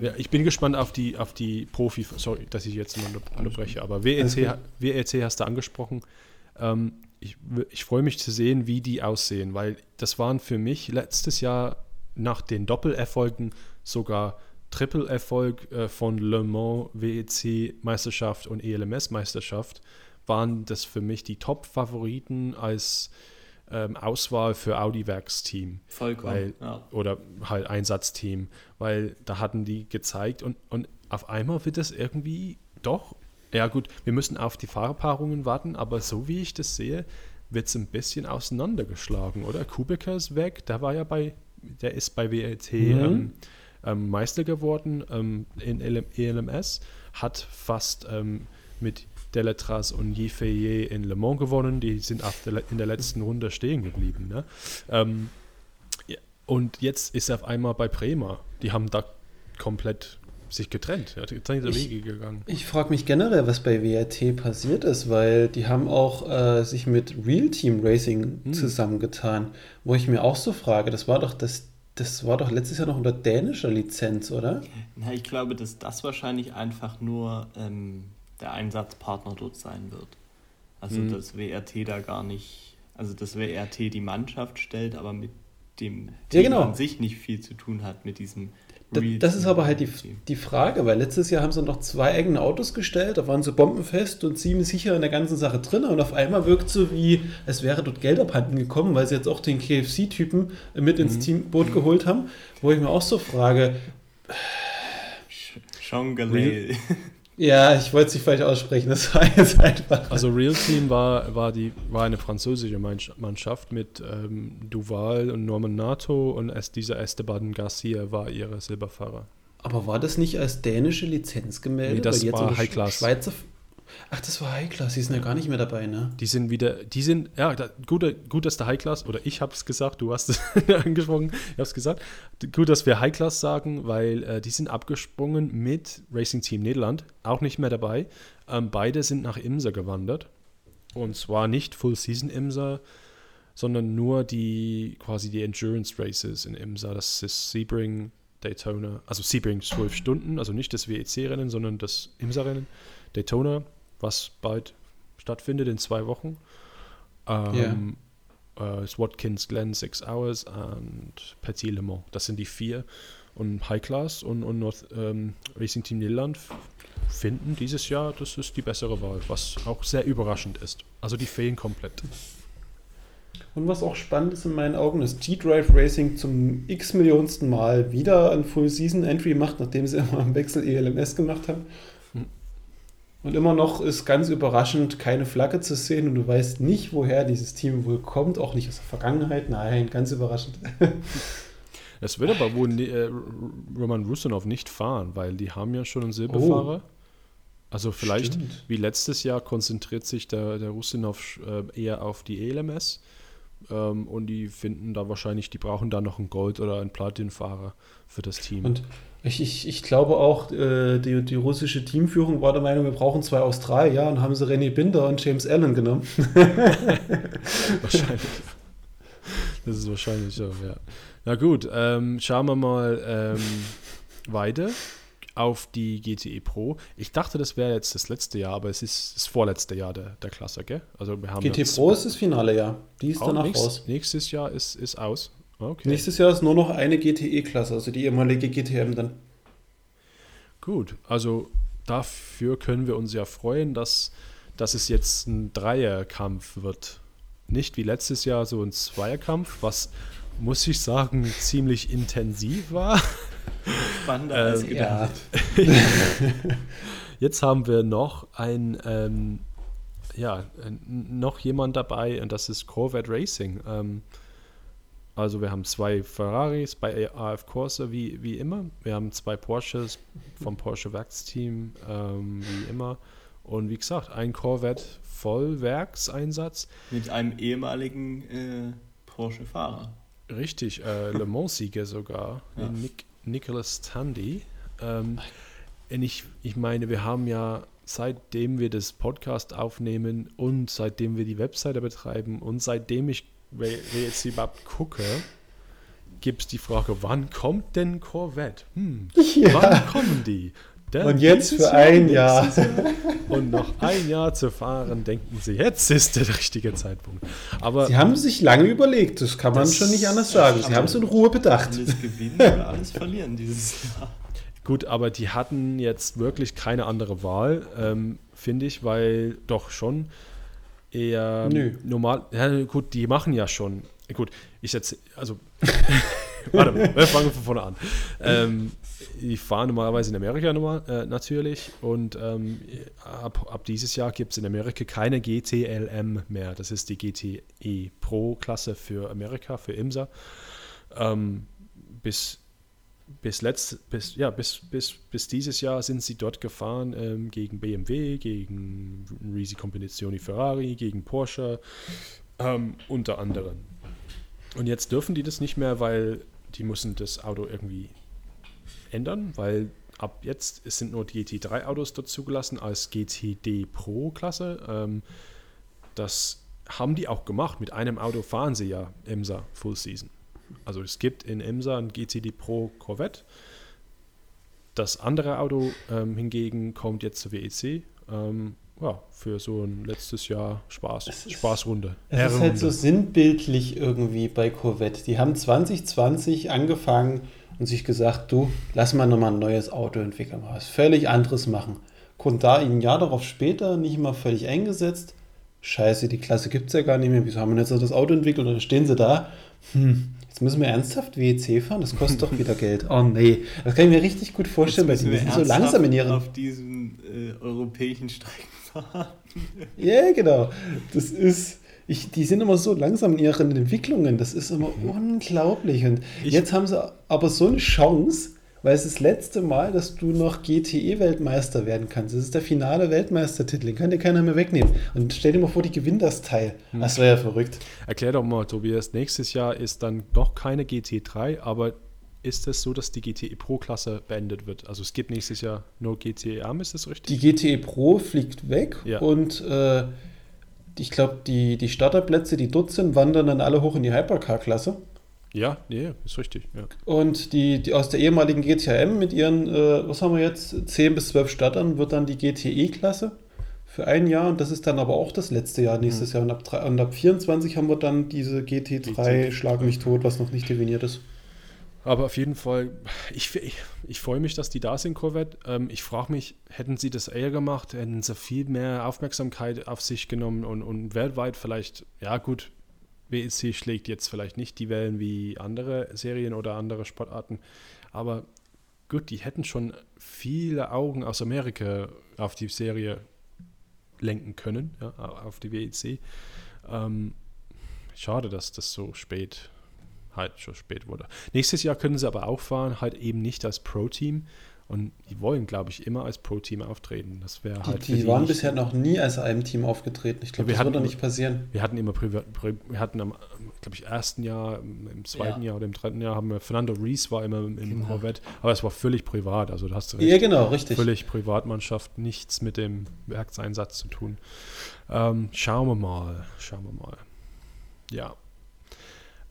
Ja, ich bin gespannt auf die, auf die Profi, sorry, dass ich jetzt unterbreche, aber WEC, WEC hast du angesprochen. Ähm, ich, ich freue mich zu sehen, wie die aussehen, weil das waren für mich letztes Jahr nach den Doppelerfolgen sogar Triple-Erfolg äh, von Le Mans, WEC-Meisterschaft und ELMS-Meisterschaft, waren das für mich die Top-Favoriten als ähm, Auswahl für Audi-Werksteam. Vollkommen. Weil, ja. Oder halt Einsatzteam, weil da hatten die gezeigt und, und auf einmal wird das irgendwie doch, ja gut, wir müssen auf die Fahrpaarungen warten, aber so wie ich das sehe, wird es ein bisschen auseinandergeschlagen, oder? Kubica ist weg, der war ja bei, der ist bei WLT mhm. ähm, ähm, Meister geworden ähm, in ELMS, hat fast ähm, mit Deletras und Yifeye in Le Mans gewonnen. Die sind in der letzten Runde stehen geblieben. Ne? Ähm, und jetzt ist er auf einmal bei Bremer. Die haben da komplett sich getrennt, ja, getrennte ich, Wege gegangen. Ich frage mich generell, was bei WRT passiert ist, weil die haben auch äh, sich mit Real Team Racing hm. zusammengetan, wo ich mir auch so frage, das war doch das das war doch letztes Jahr noch unter dänischer Lizenz, oder? Na, ich glaube, dass das wahrscheinlich einfach nur ähm, der Einsatzpartner dort sein wird. Also mhm. dass WRT da gar nicht, also dass WRT die Mannschaft stellt, aber mit dem Team ja, genau. an sich nicht viel zu tun hat mit diesem das, das ist aber halt die, die Frage, weil letztes Jahr haben sie noch zwei eigene Autos gestellt, da waren sie bombenfest und ziemlich sicher in der ganzen Sache drin und auf einmal wirkt so wie, es wäre dort Geld abhanden gekommen, weil sie jetzt auch den KFC-Typen mit ins mhm. Teamboot geholt haben, wo ich mir auch so frage. Sean Gallet. Ja, ich wollte es nicht falsch aussprechen, das war jetzt <laughs> einfach. Also Real Team war, war, die, war eine französische Mannschaft mit ähm, Duval und Norman Nato und es, dieser Esteban Garcia war ihre Silberfahrer. Aber war das nicht als dänische Lizenz gemeldet? Nee, das war High Class. Schweizer, Ach, das war High Class, die sind ja gar nicht mehr dabei, ne? Die sind wieder, die sind, ja, da, gut, gut, dass der High Class, oder ich habe es gesagt, du hast es <laughs> angesprochen, ich habe es gesagt. Gut, dass wir High Class sagen, weil äh, die sind abgesprungen mit Racing Team Nederland, auch nicht mehr dabei. Ähm, beide sind nach Imsa gewandert. Und zwar nicht Full Season Imsa, sondern nur die quasi die Endurance Races in Imsa. Das ist Sebring, Daytona, also Sebring 12 Stunden, also nicht das WEC-Rennen, sondern das Imsa-Rennen. Daytona, was bald stattfindet in zwei Wochen. Ähm, yeah. äh, Watkins Glen 6 Hours und Petit Le Mans. Das sind die vier. Und High Class und, und North, ähm, Racing Team Niederland finden dieses Jahr, das ist die bessere Wahl, was auch sehr überraschend ist. Also die fehlen komplett. Und was auch spannend ist in meinen Augen, ist G-Drive Racing zum x-millionsten Mal wieder ein Full-Season-Entry macht, nachdem sie <laughs> immer am Wechsel ELMS gemacht haben. Und immer noch ist ganz überraschend keine Flagge zu sehen und du weißt nicht, woher dieses Team wohl kommt, auch nicht aus der Vergangenheit. Nein, ganz überraschend. <laughs> Es wird aber wohl äh, Roman Rusinov nicht fahren, weil die haben ja schon einen Silberfahrer. Oh. Also vielleicht Stimmt. wie letztes Jahr konzentriert sich der, der Rusinov äh, eher auf die ELMS ähm, und die finden da wahrscheinlich, die brauchen da noch einen Gold- oder einen Platin-Fahrer für das Team. Und ich, ich, ich glaube auch, äh, die, die russische Teamführung war der Meinung, wir brauchen zwei Australier und haben sie René Binder und James Allen genommen. <laughs> wahrscheinlich. Das ist wahrscheinlich so, ja. Na gut, ähm, schauen wir mal ähm, weiter auf die GTE Pro. Ich dachte, das wäre jetzt das letzte Jahr, aber es ist das vorletzte Jahr der, der Klasse, gell? Also wir haben GTE Pro ist das Finale Jahr. Die ist danach nächst, raus. Nächstes Jahr ist, ist aus. Okay. Nächstes Jahr ist nur noch eine GTE-Klasse, also die ehemalige GTM dann. Gut, also dafür können wir uns ja freuen, dass, dass es jetzt ein Dreierkampf wird. Nicht wie letztes Jahr so ein Zweierkampf, was, muss ich sagen, ziemlich intensiv war. Spannender ähm, als gedacht. Ja. <laughs> Jetzt haben wir noch ein, ähm, ja, noch jemand dabei und das ist Corvette Racing. Ähm, also wir haben zwei Ferraris bei AF Corsa wie, wie immer. Wir haben zwei Porsches vom Porsche Werksteam ähm, wie immer. Und wie gesagt, ein Corvette Vollwerkseinsatz. Mit einem ehemaligen äh, Porsche-Fahrer. Richtig, äh, <laughs> Le Mans-Sieger sogar. Ja. Nick, Nicholas Tandy. Ähm, ich, ich meine, wir haben ja seitdem wir das Podcast aufnehmen und seitdem wir die Webseite betreiben und seitdem ich jetzt überhaupt gucke, gibt es die Frage, wann kommt denn Corvette? Hm, ja. Wann kommen die? Denn und jetzt für ein Jahr. Jahr. <laughs> Und noch ein Jahr zu fahren, denken sie, jetzt ist der richtige Zeitpunkt. Aber sie haben sich lange überlegt, das kann man das, schon nicht anders sagen. Sie haben es in Ruhe bedacht. Alles gewinnen oder alles verlieren dieses Jahr. Gut, aber die hatten jetzt wirklich keine andere Wahl, ähm, finde ich, weil doch schon eher Nö. normal. Ja, gut, die machen ja schon. Gut, ich jetzt, also, <laughs> warte mal, wir fangen von vorne an. Ähm, ich fahre normalerweise in Amerika nochmal, äh, natürlich und ähm, ab, ab dieses Jahr gibt es in Amerika keine GTLM mehr. Das ist die GTE Pro-Klasse für Amerika, für IMSA. Ähm, bis bis, letzt, bis, ja, bis, bis, bis dieses Jahr sind sie dort gefahren ähm, gegen BMW, gegen Risi Competizioni Ferrari, gegen Porsche, ähm, unter anderem. Und jetzt dürfen die das nicht mehr, weil die müssen das Auto irgendwie ändern, weil ab jetzt sind nur die GT3-Autos dort zugelassen als GTD Pro-Klasse. Ähm, das haben die auch gemacht. Mit einem Auto fahren sie ja IMSA Full Season. Also es gibt in IMSA ein GTD Pro Corvette. Das andere Auto ähm, hingegen kommt jetzt zur WEC. Ähm, ja, für so ein letztes Jahr Spaß, es Spaßrunde. Es ist halt so sinnbildlich irgendwie bei Corvette. Die haben 2020 angefangen und sich gesagt, du, lass mal nochmal ein neues Auto entwickeln, mal was völlig anderes machen. Da ein Jahr darauf später nicht mal völlig eingesetzt, scheiße, die Klasse gibt es ja gar nicht mehr, wieso haben wir jetzt das Auto entwickelt und dann stehen sie da, hm, Jetzt müssen wir ernsthaft WEC fahren, das kostet doch wieder Geld. <laughs> Oh nee, das kann ich mir richtig gut vorstellen, weil die sind so langsam in ihren. auf diesen äh, europäischen Strecken <laughs> fahren. Ja, yeah, genau. Das ist. Ich, die sind immer so langsam in ihren Entwicklungen. Das ist immer mhm. unglaublich. Und ich jetzt haben sie aber so eine Chance weil es ist das letzte Mal, dass du noch GTE-Weltmeister werden kannst. Das ist der finale Weltmeistertitel, den kann dir keiner mehr wegnehmen. Und stell dir mal vor, die gewinnen das Teil. Hm. Das wäre ja verrückt. Erklär doch mal, Tobias, nächstes Jahr ist dann noch keine GT3, aber ist es so, dass die GTE Pro-Klasse beendet wird? Also es gibt nächstes Jahr nur GTE Arm, ist das richtig? Die GTE Pro fliegt weg ja. und äh, ich glaube, die, die Starterplätze, die dort sind, wandern dann alle hoch in die Hypercar-Klasse. Ja, nee, ist richtig. Ja. Und die, die aus der ehemaligen GTM mit ihren, äh, was haben wir jetzt, 10 bis 12 Startern, wird dann die GTE-Klasse für ein Jahr und das ist dann aber auch das letzte Jahr nächstes mhm. Jahr. Und ab, und ab 24 haben wir dann diese GT3 GT. Schlag mich tot, was noch nicht definiert ist. Aber auf jeden Fall, ich, ich, ich freue mich, dass die da sind, Corvette. Ähm, ich frage mich, hätten sie das eher gemacht, hätten sie viel mehr Aufmerksamkeit auf sich genommen und, und weltweit vielleicht, ja gut, WEC schlägt jetzt vielleicht nicht die Wellen wie andere Serien oder andere Sportarten, aber gut, die hätten schon viele Augen aus Amerika auf die Serie lenken können, ja, auf die WEC. Ähm, schade, dass das so spät halt schon spät wurde. Nächstes Jahr können sie aber auch fahren, halt eben nicht als Pro-Team. Und die wollen, glaube ich, immer als Pro-Team auftreten. Das wäre halt. Die, die waren bisher noch nie als einem Team aufgetreten. Ich glaube, das hatten, wird doch nicht passieren. Wir hatten immer privat, wir hatten am, glaube ich, ersten Jahr, im zweiten ja. Jahr oder im dritten Jahr haben wir Fernando Rees war immer im genau. Corvette, aber es war völlig privat. Also du hast recht. Ja, genau, richtig. Völlig Privatmannschaft, nichts mit dem Werkseinsatz zu tun. Ähm, schauen wir mal, schauen wir mal. Ja.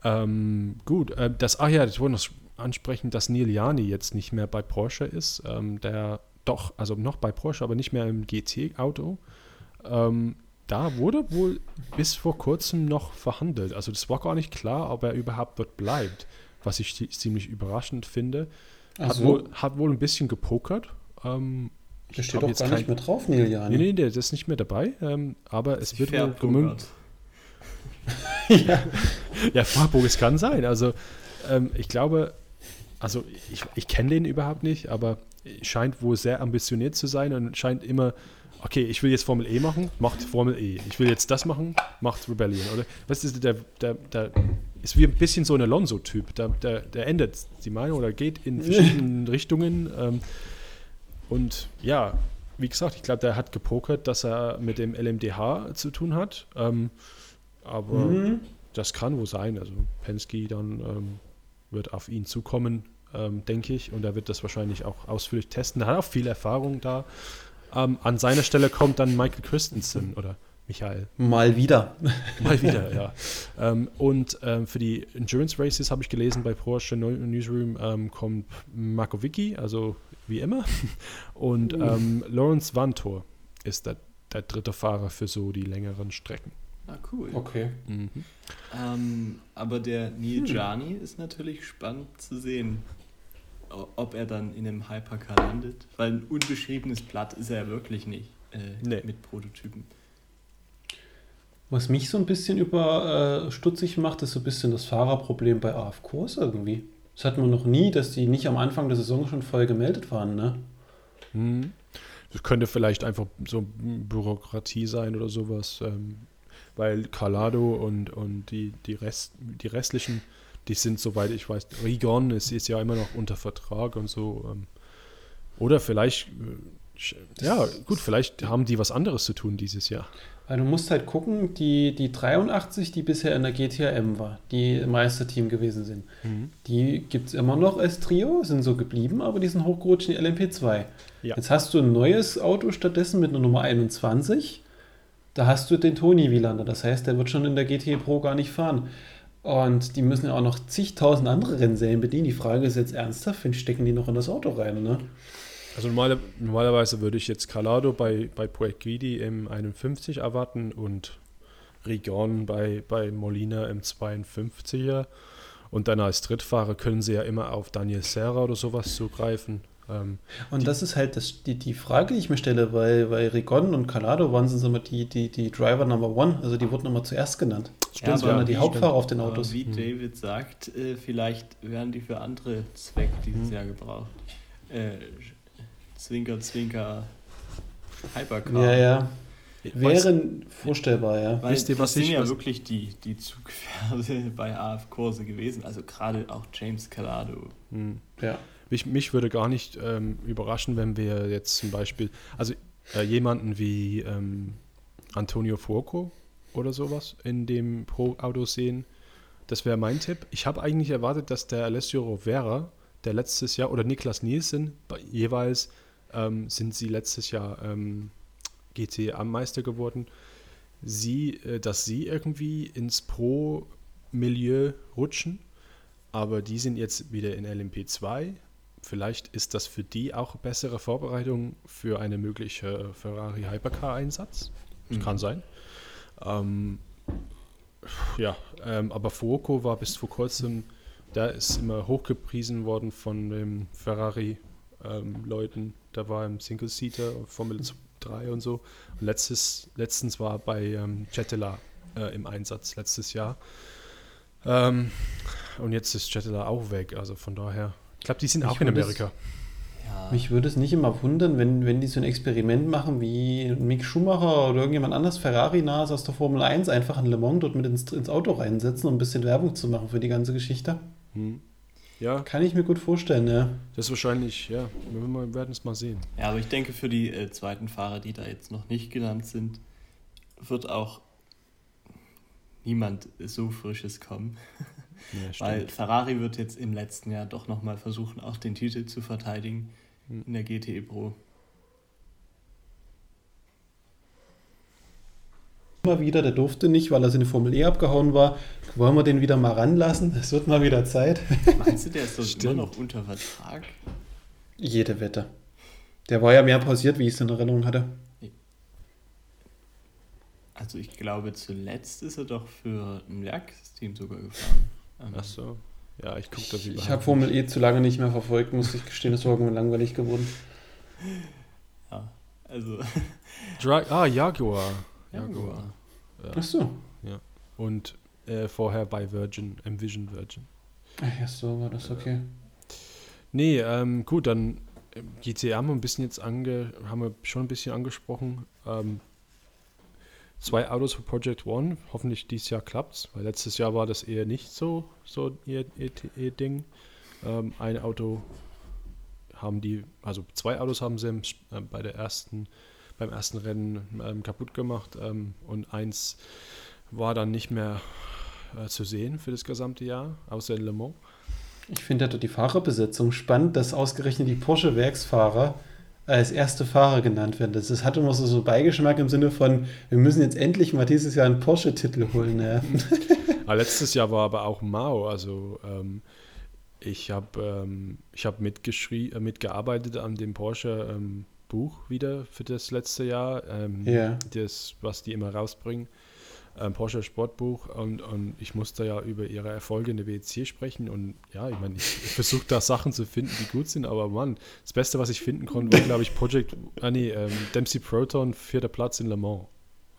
Ähm, gut, äh, das, ach ja, ich wollte noch ansprechen, dass Neil Jani jetzt nicht mehr bei Porsche ist. Ähm, der doch, also noch bei Porsche, aber nicht mehr im GT-Auto. Ähm, da wurde wohl bis vor kurzem noch verhandelt. Also das war gar nicht klar, ob er überhaupt dort bleibt, was ich ziemlich überraschend finde. Hat, so. wohl, hat wohl ein bisschen gepokert. Ähm, der steht doch gar kein... nicht mehr drauf, Neil Jani. Nee, nee, der ist nicht mehr dabei. Ähm, aber es wird wohl gemünzt. <laughs> ja. <laughs> ja, Farburg, es kann sein. Also ähm, ich glaube, also ich, ich kenne den überhaupt nicht, aber scheint wohl sehr ambitioniert zu sein und scheint immer, okay, ich will jetzt Formel E machen, macht Formel E. Ich will jetzt das machen, macht Rebellion. Oder was ist der, der, der ist wie ein bisschen so ein Alonso-Typ. Der, der, der ändert die Meinung oder geht in verschiedenen <laughs> Richtungen. Ähm, und ja, wie gesagt, ich glaube, der hat gepokert, dass er mit dem LMDH zu tun hat. Ähm, aber mhm. das kann wohl sein. Also Penske dann ähm, wird auf ihn zukommen, ähm, denke ich. Und er wird das wahrscheinlich auch ausführlich testen. Er hat auch viel Erfahrung da. Ähm, an seiner Stelle kommt dann Michael Christensen oder Michael. Mal wieder. Mal wieder, ja. Ähm, und ähm, für die Endurance Races habe ich gelesen bei Porsche Newsroom ähm, kommt Marco Vicky, also wie immer. Und uh. ähm, Lawrence Vantor ist der, der dritte Fahrer für so die längeren Strecken. Ah, cool. Okay. Mhm. Ähm, aber der Neil Jani hm. ist natürlich spannend zu sehen, ob er dann in einem Hypercar landet, weil ein unbeschriebenes Blatt ist er ja wirklich nicht äh, nee. mit Prototypen. Was mich so ein bisschen über äh, stutzig macht, ist so ein bisschen das Fahrerproblem bei AFKs irgendwie. Das hatten wir noch nie, dass die nicht am Anfang der Saison schon voll gemeldet waren, ne? Mhm. Das könnte vielleicht einfach so Bürokratie sein oder sowas. Ähm, weil Calado und, und die, die, Rest, die restlichen, die sind, soweit ich weiß, Rigon ist, ist ja immer noch unter Vertrag und so. Ähm, oder vielleicht, äh, ja, gut, vielleicht haben die was anderes zu tun dieses Jahr. Weil du musst halt gucken, die, die 83, die bisher in der GTM war, die Meisterteam gewesen sind, mhm. die gibt es immer noch als Trio, sind so geblieben, aber die sind hochgerutscht in die LMP2. Ja. Jetzt hast du ein neues Auto stattdessen mit einer Nummer 21 da hast du den Toni Wielander. Das heißt, der wird schon in der GT Pro gar nicht fahren. Und die müssen ja auch noch zigtausend andere Rennserien bedienen. Die Frage ist jetzt ernsthaft, wen stecken die noch in das Auto rein, ne? Also normale, normalerweise würde ich jetzt Calado bei, bei Guidi im 51 erwarten und Rigon bei, bei Molina im 52er. Und dann als Drittfahrer können sie ja immer auf Daniel Serra oder sowas zugreifen. Ähm, und das ist halt das, die, die Frage, die ich mir stelle, weil, weil Rigon und Calado waren so immer die, die, die Driver Number One, also die wurden immer zuerst genannt. Stimmt, ja, aber die Hauptfahrer auf den Autos. wie mhm. David sagt, äh, vielleicht werden die für andere Zwecke dieses mhm. Jahr gebraucht. Äh, zwinker, Zwinker, Hypercar. Ja, ja. Wäre vorstellbar, ja. Weil Wisst ihr, was das sind ja wirklich die, die Zugpferde <laughs> bei AF-Kurse gewesen, also gerade auch James Calado. Mhm. Ja. Mich, mich würde gar nicht ähm, überraschen, wenn wir jetzt zum Beispiel, also äh, jemanden wie ähm, Antonio Fuoco oder sowas in dem Pro-Auto sehen. Das wäre mein Tipp. Ich habe eigentlich erwartet, dass der Alessio Rovera, der letztes Jahr, oder Niklas Nielsen, jeweils ähm, sind sie letztes Jahr ähm, GTA-Meister geworden, sie, äh, dass sie irgendwie ins Pro-Milieu rutschen. Aber die sind jetzt wieder in LMP2. Vielleicht ist das für die auch bessere Vorbereitung für eine mögliche Ferrari Hypercar-Einsatz. Mhm. Kann sein. Ähm, ja, ähm, aber Fuoco war bis vor kurzem, der ist immer hochgepriesen worden von den Ferrari-Leuten. Ähm, da war im Single-Seater, Formel 3 und so. Und letztes, letztens war bei ähm, Cetela äh, im Einsatz, letztes Jahr. Ähm, und jetzt ist Cetela auch weg, also von daher. Ich glaube, die sind ich auch in Amerika. Ja. Mich würde es nicht immer wundern, wenn, wenn die so ein Experiment machen wie Mick Schumacher oder irgendjemand anders, Ferrari-Nas aus der Formel 1, einfach ein Le Mans dort mit ins, ins Auto reinsetzen, um ein bisschen Werbung zu machen für die ganze Geschichte. Hm. Ja. Kann ich mir gut vorstellen, ja. Das ist wahrscheinlich, ja, wir werden es mal sehen. Ja, aber ich denke, für die äh, zweiten Fahrer, die da jetzt noch nicht genannt sind, wird auch niemand so Frisches kommen. <laughs> Ja, Weil Ferrari wird jetzt im letzten Jahr doch nochmal versuchen, auch den Titel zu verteidigen hm. in der GTE Pro. Immer wieder, der durfte nicht, weil er seine Formel E abgehauen war. Wollen wir den wieder mal ranlassen? Es wird mal wieder Zeit. <laughs> Meinst du, der ist doch immer noch unter Vertrag? Jede Wette. Der war ja mehr pausiert, wie ich es in Erinnerung hatte. Also ich glaube, zuletzt ist er doch für ein Werksteam sogar gefahren. Ähm, Ach so. Ja, ich gucke das Ich habe Formel E zu lange nicht mehr verfolgt, muss ich gestehen, das war irgendwann langweilig geworden. <laughs> Ja, also. <laughs> Dra ah, Jaguar. Jaguar. Ja. Ach so. Ja. Und äh, vorher bei Virgin, Envision Virgin. Ach ja, so war das, okay. Nee, ähm, gut, dann GTA haben wir ein bisschen jetzt ange, haben wir schon ein bisschen angesprochen. Ähm, zwei Autos für Project One. Hoffentlich dieses Jahr klappt's, weil letztes Jahr war das eher nicht so, so ihr, ihr, ihr Ding. Ähm, ein Auto haben die, also zwei Autos haben sie äh, bei der ersten, beim ersten Rennen ähm, kaputt gemacht ähm, und eins war dann nicht mehr äh, zu sehen für das gesamte Jahr, außer in Le Mans. Ich finde die Fahrerbesetzung spannend, dass ausgerechnet die Porsche-Werksfahrer als erste Fahrer genannt werden. Das, das hat immer so, so Beigeschmack im Sinne von, wir müssen jetzt endlich mal dieses Jahr einen Porsche-Titel holen. Ja. <laughs> ah, letztes Jahr war aber auch Mao, also ähm, ich habe ähm, hab äh, mitgearbeitet an dem Porsche ähm, Buch wieder für das letzte Jahr, ähm, ja. das, was die immer rausbringen Porsche Sportbuch und, und ich musste ja über ihre Erfolge in der WEC sprechen und ja, ich meine, ich, ich versuche da Sachen zu finden, die gut sind, aber Mann, das Beste, was ich finden konnte, war, glaube ich, Project, ah nee, ähm, Dempsey Proton, vierter Platz in Le Mans.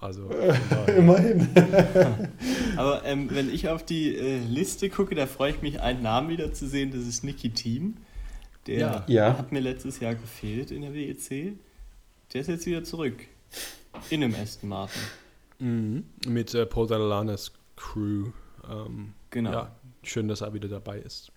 Also <laughs> immerhin. <laughs> aber ähm, wenn ich auf die äh, Liste gucke, da freue ich mich, einen Namen wieder zu sehen, das ist Nicky Team. Der ja. Ja. hat mir letztes Jahr gefehlt in der WEC. Der ist jetzt wieder zurück. In einem Aston Martin. Mhm. Mit äh, Paul Dalanes Crew. Ähm, genau. Ja, schön, dass er wieder dabei ist.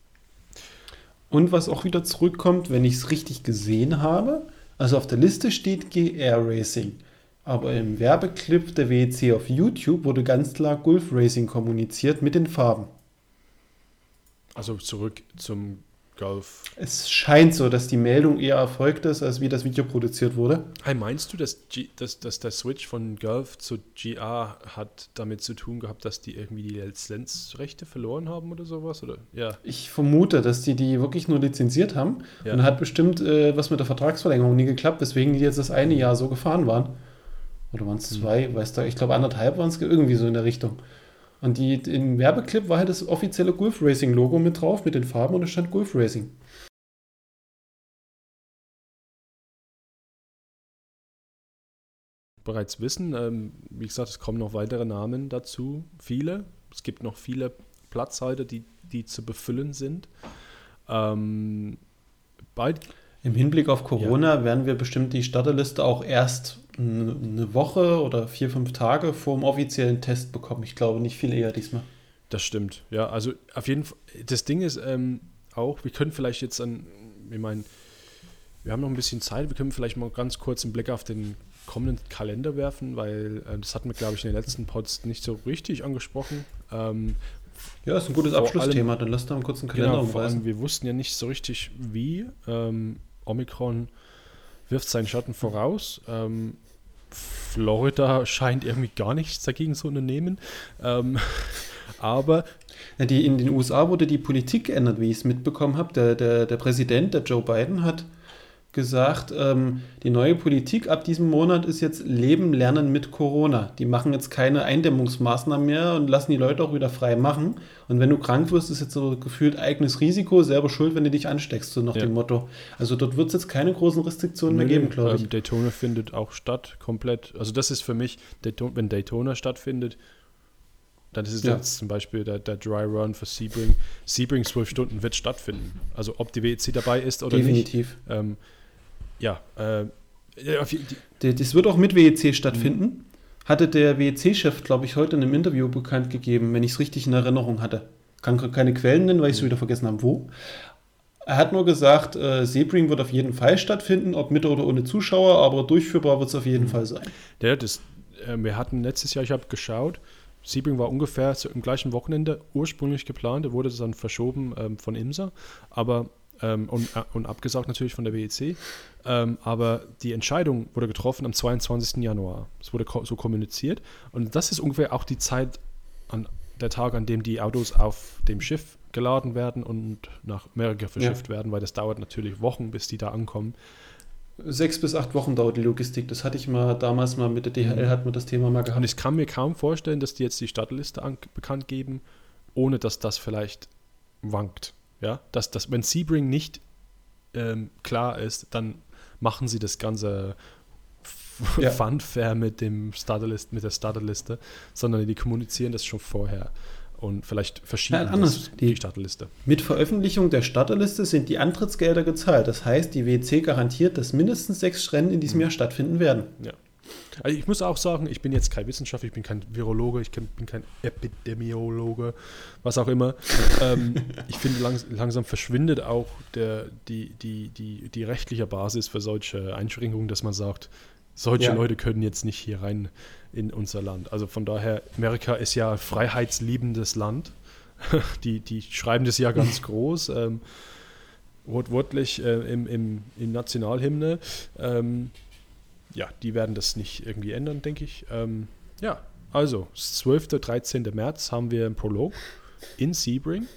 Und was auch wieder zurückkommt, wenn ich es richtig gesehen habe, also auf der Liste steht GR Racing. Aber im Werbeclip der WEC auf YouTube wurde ganz klar Gulf Racing kommuniziert mit den Farben. Also zurück zum Golf. Es scheint so, dass die Meldung eher erfolgt ist, als wie das Video produziert wurde. Hey, meinst du, dass, G, dass, dass der Switch von Golf zu GR hat damit zu tun gehabt, dass die irgendwie die Lizenzrechte verloren haben oder sowas? Oder? Ja. Ich vermute, dass die die wirklich nur lizenziert haben. Ja. Und hat bestimmt äh, was mit der Vertragsverlängerung nie geklappt, weswegen die jetzt das eine Jahr so gefahren waren. Oder waren es hm. zwei? Mhm. Weißt du, ich glaube anderthalb waren es irgendwie so in der Richtung. Und die, im Werbeclip war halt das offizielle Gulf Racing Logo mit drauf, mit den Farben und es stand Gulf Racing. Bereits wissen, ähm, wie gesagt, es kommen noch weitere Namen dazu, viele. Es gibt noch viele Platzhalter, die, die zu befüllen sind. Ähm, bald im Hinblick auf Corona ja. werden wir bestimmt die Starterliste auch erst eine Woche oder vier, fünf Tage vor dem offiziellen Test bekommen. Ich glaube nicht viel eher diesmal. Das stimmt, ja. Also auf jeden Fall, das Ding ist ähm, auch, wir können vielleicht jetzt an, ich meine, wir haben noch ein bisschen Zeit. Wir können vielleicht mal ganz kurz einen Blick auf den kommenden Kalender werfen, weil äh, das hatten wir, glaube ich, in den letzten Pods nicht so richtig angesprochen. Ähm, ja, ist ein gutes Abschlussthema. Allem, Dann lass da mal kurz einen Kalender genau, vor allem, Wir wussten ja nicht so richtig, wie. Ähm, Omikron wirft seinen Schatten voraus. Ähm, Florida scheint irgendwie gar nichts dagegen zu unternehmen. Ähm, <laughs> aber. Die, in den USA wurde die Politik geändert, wie ich es mitbekommen habe. Der, der, der Präsident, der Joe Biden, hat gesagt, ähm, die neue Politik ab diesem Monat ist jetzt Leben lernen mit Corona. Die machen jetzt keine Eindämmungsmaßnahmen mehr und lassen die Leute auch wieder frei machen. Und wenn du krank wirst, ist jetzt so gefühlt eigenes Risiko, selber schuld, wenn du dich ansteckst, so nach ja. dem Motto. Also dort wird es jetzt keine großen Restriktionen nee, mehr geben, glaube ich. Ähm, Daytona findet auch statt, komplett. Also das ist für mich, wenn Daytona stattfindet, dann ist es ja. jetzt zum Beispiel der, der, Dry Run für Sebring. Sebring zwölf Stunden wird stattfinden. Also ob die WEC dabei ist oder Definitiv. nicht. Ähm, ja, äh, das wird auch mit WEC stattfinden. Mhm. Hatte der WEC-Chef, glaube ich, heute in einem Interview bekannt gegeben, wenn ich es richtig in Erinnerung hatte. Kann keine Quellen nennen, weil ich es mhm. wieder vergessen habe, wo. Er hat nur gesagt, äh, Sebring wird auf jeden Fall stattfinden, ob mit oder ohne Zuschauer, aber durchführbar wird es auf jeden mhm. Fall sein. Ja, das, äh, wir hatten letztes Jahr, ich habe geschaut, Sebring war ungefähr im gleichen Wochenende ursprünglich geplant, wurde dann verschoben ähm, von IMSA, aber ähm, und, äh, und abgesagt natürlich von der WEC. Ähm, aber die Entscheidung wurde getroffen am 22. Januar. Es wurde so kommuniziert. Und das ist ungefähr auch die Zeit, an der Tag, an dem die Autos auf dem Schiff geladen werden und nach Amerika verschifft ja. werden, weil das dauert natürlich Wochen, bis die da ankommen. Sechs bis acht Wochen dauert die Logistik. Das hatte ich mal damals mal mit der DHL, mhm. hat man das Thema mal gehabt. Und ich kann mir kaum vorstellen, dass die jetzt die Stadtliste bekannt geben, ohne dass das vielleicht wankt. Ja, dass, dass wenn Sebring nicht ähm, klar ist, dann machen sie das ganze ja. Funfair mit dem Starterlist, mit der Starterliste, sondern die kommunizieren das schon vorher und vielleicht verschieben anders. Die, die Starterliste. Mit Veröffentlichung der Starterliste sind die Antrittsgelder gezahlt. Das heißt, die WC garantiert, dass mindestens sechs Rennen in diesem mhm. Jahr stattfinden werden. Ja. Also ich muss auch sagen, ich bin jetzt kein Wissenschaftler, ich bin kein Virologe, ich bin kein Epidemiologe, was auch immer. <laughs> ähm, ich finde, langs langsam verschwindet auch der, die, die, die, die rechtliche Basis für solche Einschränkungen, dass man sagt, solche ja. Leute können jetzt nicht hier rein in unser Land. Also von daher, Amerika ist ja freiheitsliebendes Land. <laughs> die, die schreiben das ja ganz <laughs> groß, ähm, wortwörtlich äh, im, im, im Nationalhymne. Ähm, ja, die werden das nicht irgendwie ändern, denke ich. Ähm, ja, also, 12. 13. März haben wir einen Prolog in Sebring.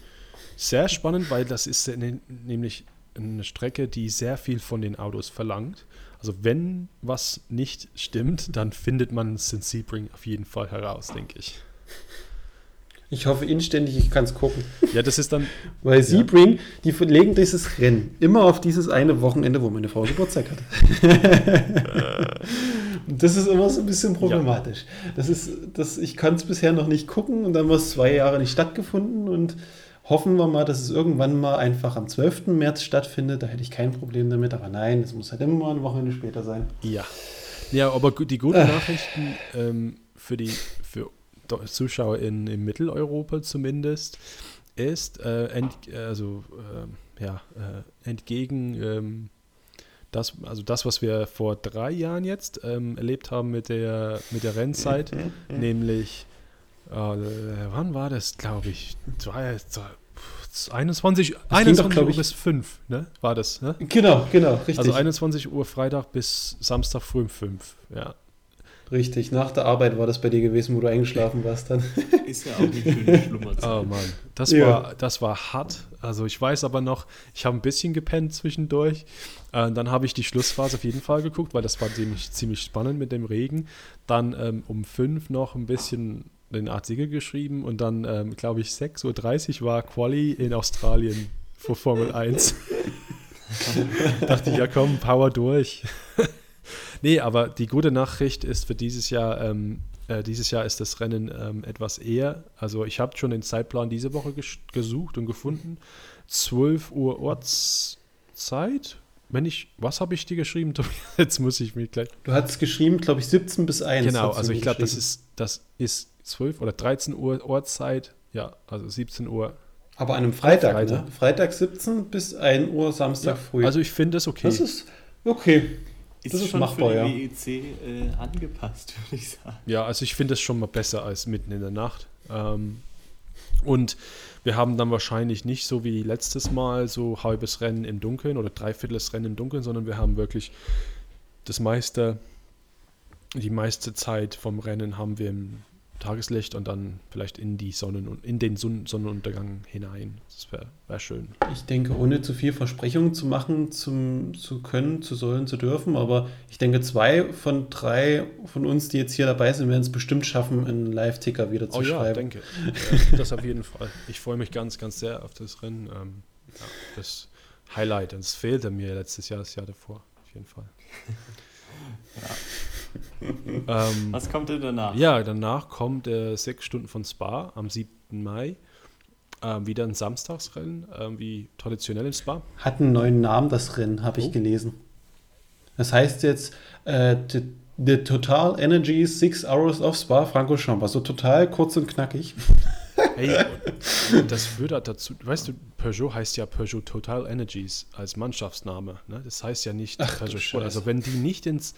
Sehr spannend, weil das ist nämlich eine Strecke, die sehr viel von den Autos verlangt. Also wenn was nicht stimmt, dann findet man es in Sebring auf jeden Fall heraus, denke ich. Ich hoffe inständig, ich kann es gucken. Ja, das ist dann. Weil Sebring, ja. die verlegen dieses Rennen immer auf dieses eine Wochenende, wo meine Frau Geburtstag hat. und das ist immer so ein bisschen problematisch. Ja. Das ist, das, ich kann es bisher noch nicht gucken und dann war es zwei Jahre nicht stattgefunden und hoffen wir mal, dass es irgendwann mal einfach am 12. März stattfindet. Da hätte ich kein Problem damit, aber nein, es muss halt immer mal ein Wochenende später sein. Ja. Ja, aber die guten äh. Nachrichten ähm, für die für Zuschauer in, Mitteleuropa zumindest, ist, äh, ent, also äh, ja, entgegen ähm, das, also das, was wir vor drei Jahren jetzt ähm, erlebt haben mit der, mit der Rennzeit, <laughs> nämlich, äh, wann war das, glaube ich, zwei, zwei, 21, 21 doch, Uhr bis 5, ne? War das, ne? Genau, genau, richtig. Also 21 Uhr Freitag bis Samstag früh um 5, ja. Richtig, nach der Arbeit war das bei dir gewesen, wo du eingeschlafen warst dann. <laughs> Ist ja auch eine schöne Schlummerzeit. Oh Mann, das, ja. war, das war hart. Also ich weiß aber noch, ich habe ein bisschen gepennt zwischendurch. Äh, dann habe ich die Schlussphase auf jeden Fall geguckt, weil das war ziemlich, ziemlich spannend mit dem Regen. Dann ähm, um fünf noch ein bisschen den Artikel geschrieben und dann, ähm, glaube ich, 6.30 Uhr war Quali in Australien vor Formel 1. <laughs> dachte ich, ja komm, Power durch. <laughs> Nee, aber die gute Nachricht ist für dieses Jahr, ähm, äh, dieses Jahr ist das Rennen ähm, etwas eher. Also ich habe schon den Zeitplan diese Woche gesucht und gefunden. 12 Uhr Ortszeit. Wenn ich, was habe ich dir geschrieben? <laughs> Jetzt muss ich mich gleich. Du hattest geschrieben, glaube ich, 17 bis 1. Genau, also ich glaube, das ist, das ist 12 oder 13 Uhr Ortszeit. Ja, also 17 Uhr Aber an einem Freitag, Freitag. ne? Freitag 17 bis 1 Uhr, Samstag ja, früh. Also ich finde das okay. Das ist okay. Ist das ist schon machbar, für die WEC äh, angepasst, <laughs> würde ich sagen. Ja, also ich finde das schon mal besser als mitten in der Nacht. Ähm, und wir haben dann wahrscheinlich nicht so wie letztes Mal so halbes Rennen im Dunkeln oder dreiviertels Rennen im Dunkeln, sondern wir haben wirklich das meiste, die meiste Zeit vom Rennen haben wir im Tageslicht und dann vielleicht in die Sonnen in den Sonnenuntergang hinein. Das wäre wär schön. Ich denke, ohne zu viel Versprechungen zu machen, zum, zu können, zu sollen, zu dürfen, aber ich denke, zwei von drei von uns, die jetzt hier dabei sind, werden es bestimmt schaffen, einen Live-Ticker wieder zu oh, schreiben. Ja, denke. <laughs> Das auf jeden Fall. Ich freue mich ganz, ganz sehr auf das Rennen. Ähm, ja, das Highlight. Das fehlte mir letztes Jahr, das Jahr davor. Auf jeden Fall. <laughs> ja <laughs> ähm, Was kommt denn danach? Ja, danach kommt äh, sechs Stunden von Spa am 7. Mai. Ähm, wieder ein Samstagsrennen, äh, wie traditionell in Spa. Hat einen neuen Namen, das Rennen, habe oh. ich gelesen. Das heißt jetzt äh, the, the, Total Energy Six Hours of Spa Francorchamps. Also total kurz und knackig. Hey, <laughs> das würde dazu, weißt du, Peugeot heißt ja Peugeot Total Energies als Mannschaftsname. Ne? Das heißt ja nicht Ach, Peugeot Sport. Also wenn die nicht ins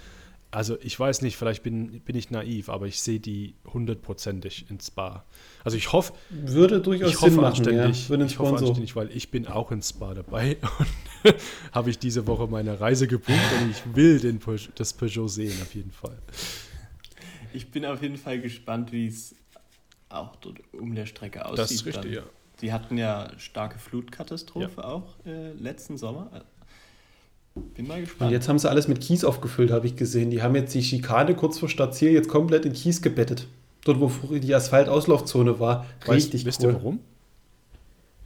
also ich weiß nicht, vielleicht bin, bin ich naiv, aber ich sehe die hundertprozentig ins Spa. Also ich hoffe, würde durchaus ich hoffe Sinn machen, ja, ich hoffe anständig, weil ich bin auch ins Spa dabei <laughs> und <laughs> habe ich diese Woche meine Reise gebucht und ich will den Peugeot, das Peugeot sehen auf jeden Fall. Ich bin auf jeden Fall gespannt, wie es auch dort um der Strecke aussieht. Das ist richtig, dann. ja. Die hatten ja starke Flutkatastrophe ja. auch äh, letzten Sommer. Bin mal gespannt. Und jetzt haben sie alles mit Kies aufgefüllt, habe ich gesehen. Die haben jetzt die Schikane kurz vor Stadtziel jetzt komplett in Kies gebettet. Dort, wo die Asphaltauslaufzone war. Richtig weißt, wisst cool. Ihr warum?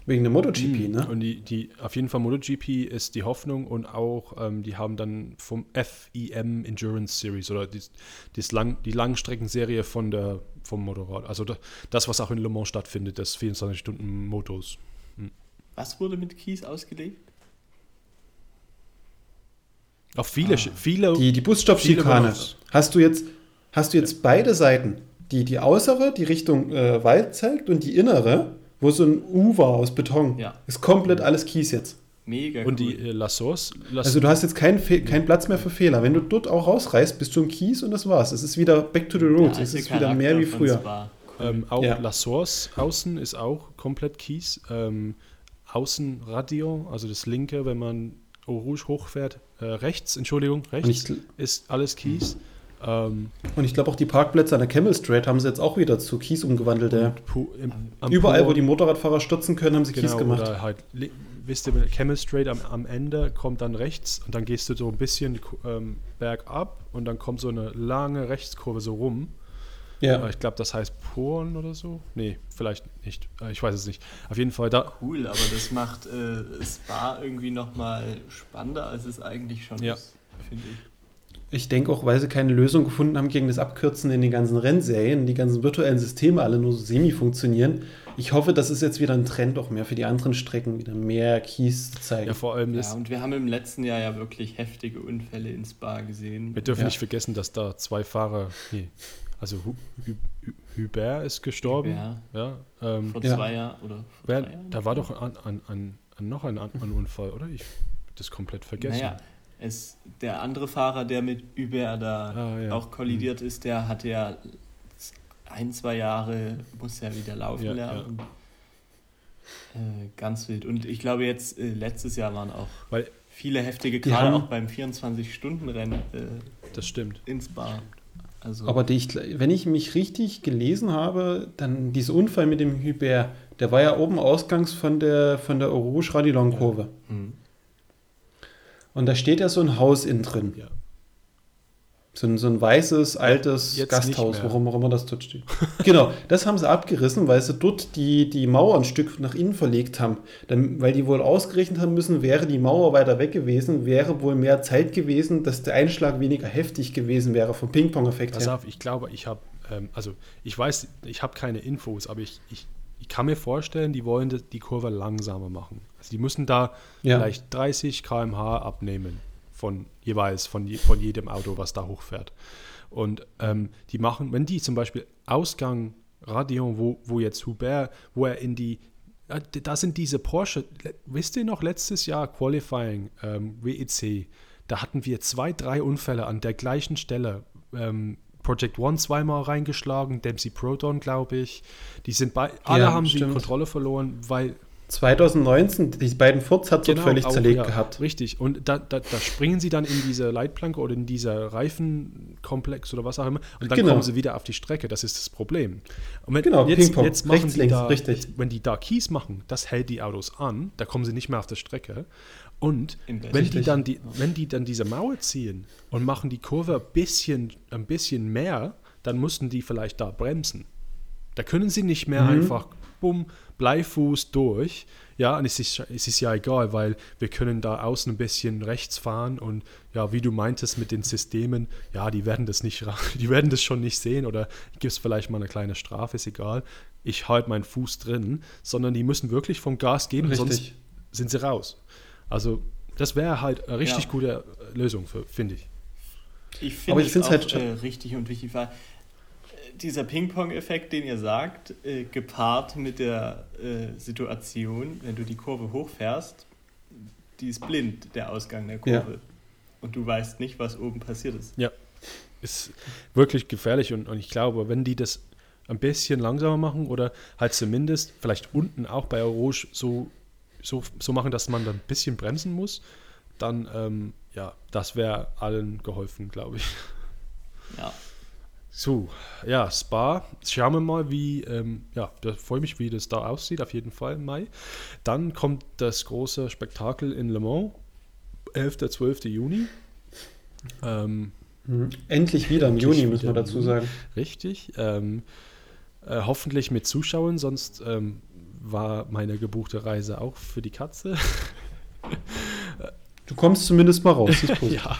Wegen der MotoGP, mhm. ne? Und die, die, auf jeden Fall MotoGP ist die Hoffnung und auch, ähm, die haben dann vom FEM Endurance Series oder die, Lang, die Langstreckenserie von der, vom Motorrad. Also das, was auch in Le Mans stattfindet, das 24-Stunden-Motos. Mhm. Was wurde mit Kies ausgelegt? Auf viele, ah. viele. Die, die Busstoppschikane. Hast du jetzt, hast du jetzt ja. beide Seiten? Die, die äußere, die Richtung äh, Wald zeigt und die innere, wo so ein U war aus Beton. Ja. Ist komplett alles Kies jetzt. Mega Und cool. die äh, Lassos, Also du hast jetzt keinen kein Platz mehr für Fehler. Wenn du dort auch rausreißt, bist du im Kies und das war's. Es ist wieder back to the roots. Es ist wieder mehr wie früher. Cool. Ähm, auch ja. Lassos außen ist auch komplett Kies. Ähm, Außenradio, also das linke, wenn man Eau Rouge hochfährt, äh, rechts, Entschuldigung, rechts ist alles Kies. Ähm, und ich glaube auch die Parkplätze an der Camel Street haben sie jetzt auch wieder zu Kies umgewandelt. Ja. Überall, Pur, wo die Motorradfahrer stürzen können, haben sie genau, Kies gemacht. Halt, wisst ihr, Camel Street am, am, Ende kommt dann rechts und dann gehst du so ein bisschen ähm, bergab und dann kommt so eine lange Rechtskurve so rum. Ja. Ich glaube, das heißt Poren oder so. Nee, vielleicht nicht. Äh, ich weiß es nicht. Auf jeden Fall da. Cool, aber das macht äh, Spa irgendwie nochmal spannender, als es eigentlich schon ja. ist, finde ich. Ich denke auch, weil sie keine Lösung gefunden haben gegen das Abkürzen in den ganzen Rennserien, die ganzen virtuellen Systeme alle nur so semi funktionieren. Ich hoffe, das ist jetzt wieder ein Trend, auch mehr für die anderen Strecken, wieder mehr Keys zu zeigen. Ja, vor allem das. Ja, und wir haben im letzten Jahr ja wirklich heftige Unfälle ins Spa gesehen. Wir dürfen ja. nicht vergessen, dass da zwei Fahrer, nee, also Hubert ist gestorben. Hubert. Ja, ähm, vor zwei Jahren oder vor wer, Jahren? Da war doch an, an, an, an noch ein, Unfall, oder? Ich habe das komplett vergessen. Naja, es, der andere Fahrer, der mit Hubert da ah, ja. auch kollidiert mhm. ist, der hatte ja ein, zwei Jahre, muss ja wieder laufen ja, lernen. Ja. Äh, ganz wild. Und ich glaube, jetzt äh, letztes Jahr waren auch Weil viele heftige, gerade auch beim 24-Stunden-Rennen. Äh, das stimmt. Ins Bar. Also Aber die, wenn ich mich richtig gelesen habe, dann dieser Unfall mit dem Hubert, der war ja oben ausgangs von der, von der Rouge Radilon-Kurve. Ja. Mhm. Und da steht ja so ein Haus innen drin. Ja. So ein, so ein weißes, altes Jetzt Gasthaus, warum auch immer das dort steht. genau, das haben sie abgerissen, weil sie dort die, die Mauer ein Stück nach innen verlegt haben. Dann, weil die wohl ausgerechnet haben müssen, wäre die Mauer weiter weg gewesen, wäre wohl mehr Zeit gewesen, dass der Einschlag weniger heftig gewesen wäre vom Ping-Pong-Effekt her. Pass auf, ich glaube, ich habe, ähm, also ich weiß, ich habe keine Infos, aber ich, ich, ich kann mir vorstellen, die wollen die Kurve langsamer machen. Also die müssen da ja. vielleicht 30 km/h abnehmen von jeweils von, von jedem Auto, was da hochfährt. Und ähm, die machen, wenn die zum Beispiel Ausgang Radion, wo, wo jetzt Hubert, wo er in die da sind diese Porsche, wisst ihr noch, letztes Jahr Qualifying, ähm, WEC, da hatten wir zwei, drei Unfälle an der gleichen Stelle. Ähm, Project One zweimal reingeschlagen, Dempsey Proton, glaube ich. Die sind bei, alle ja, haben stimmt. die Kontrolle verloren, weil 2019, die beiden Furz hat genau, völlig auch, zerlegt ja, gehabt. Richtig, und da, da, da, springen sie dann in diese Leitplanke oder in dieser Reifenkomplex oder was auch immer und dann genau. kommen sie wieder auf die Strecke. Das ist das Problem. Und wenn, genau, jetzt, jetzt machen Rechts, die links, da, richtig. wenn die da Keys machen, das hält die Autos an, da kommen sie nicht mehr auf der Strecke. Und wenn die, dann die, wenn die dann diese Mauer ziehen und machen die Kurve ein bisschen, ein bisschen mehr, dann mussten die vielleicht da bremsen. Da können sie nicht mehr mhm. einfach bumm, Bleifuß durch. Ja, und es ist, es ist ja egal, weil wir können da außen ein bisschen rechts fahren und ja, wie du meintest mit den Systemen, ja, die werden das nicht, <laughs> die werden das schon nicht sehen oder gibt es vielleicht mal eine kleine Strafe, ist egal. Ich halte meinen Fuß drin, sondern die müssen wirklich vom Gas geben, Richtig. sonst sind sie raus. Also das wäre halt eine richtig ja. gute Lösung, finde ich. Ich finde es auch halt äh, richtig und wichtig, weil dieser Ping-Pong-Effekt, den ihr sagt, äh, gepaart mit der äh, Situation, wenn du die Kurve hochfährst, die ist blind, der Ausgang der Kurve. Ja. Und du weißt nicht, was oben passiert ist. Ja, ist wirklich gefährlich. Und, und ich glaube, wenn die das ein bisschen langsamer machen oder halt zumindest vielleicht unten auch bei Rouge so, so, so machen, dass man dann ein bisschen bremsen muss, dann, ähm, ja, das wäre allen geholfen, glaube ich. Ja, so, ja, Spa. Schauen wir mal, wie, ähm, ja, da freue mich, wie das da aussieht, auf jeden Fall im Mai. Dann kommt das große Spektakel in Le Mans, 11. 12. Juni. Ähm, mhm. Endlich wieder im Juni, müssen wir dazu sagen. Richtig. Ähm, äh, hoffentlich mit Zuschauern, sonst ähm, war meine gebuchte Reise auch für die Katze. <laughs> Du kommst zumindest mal raus. <laughs> ja.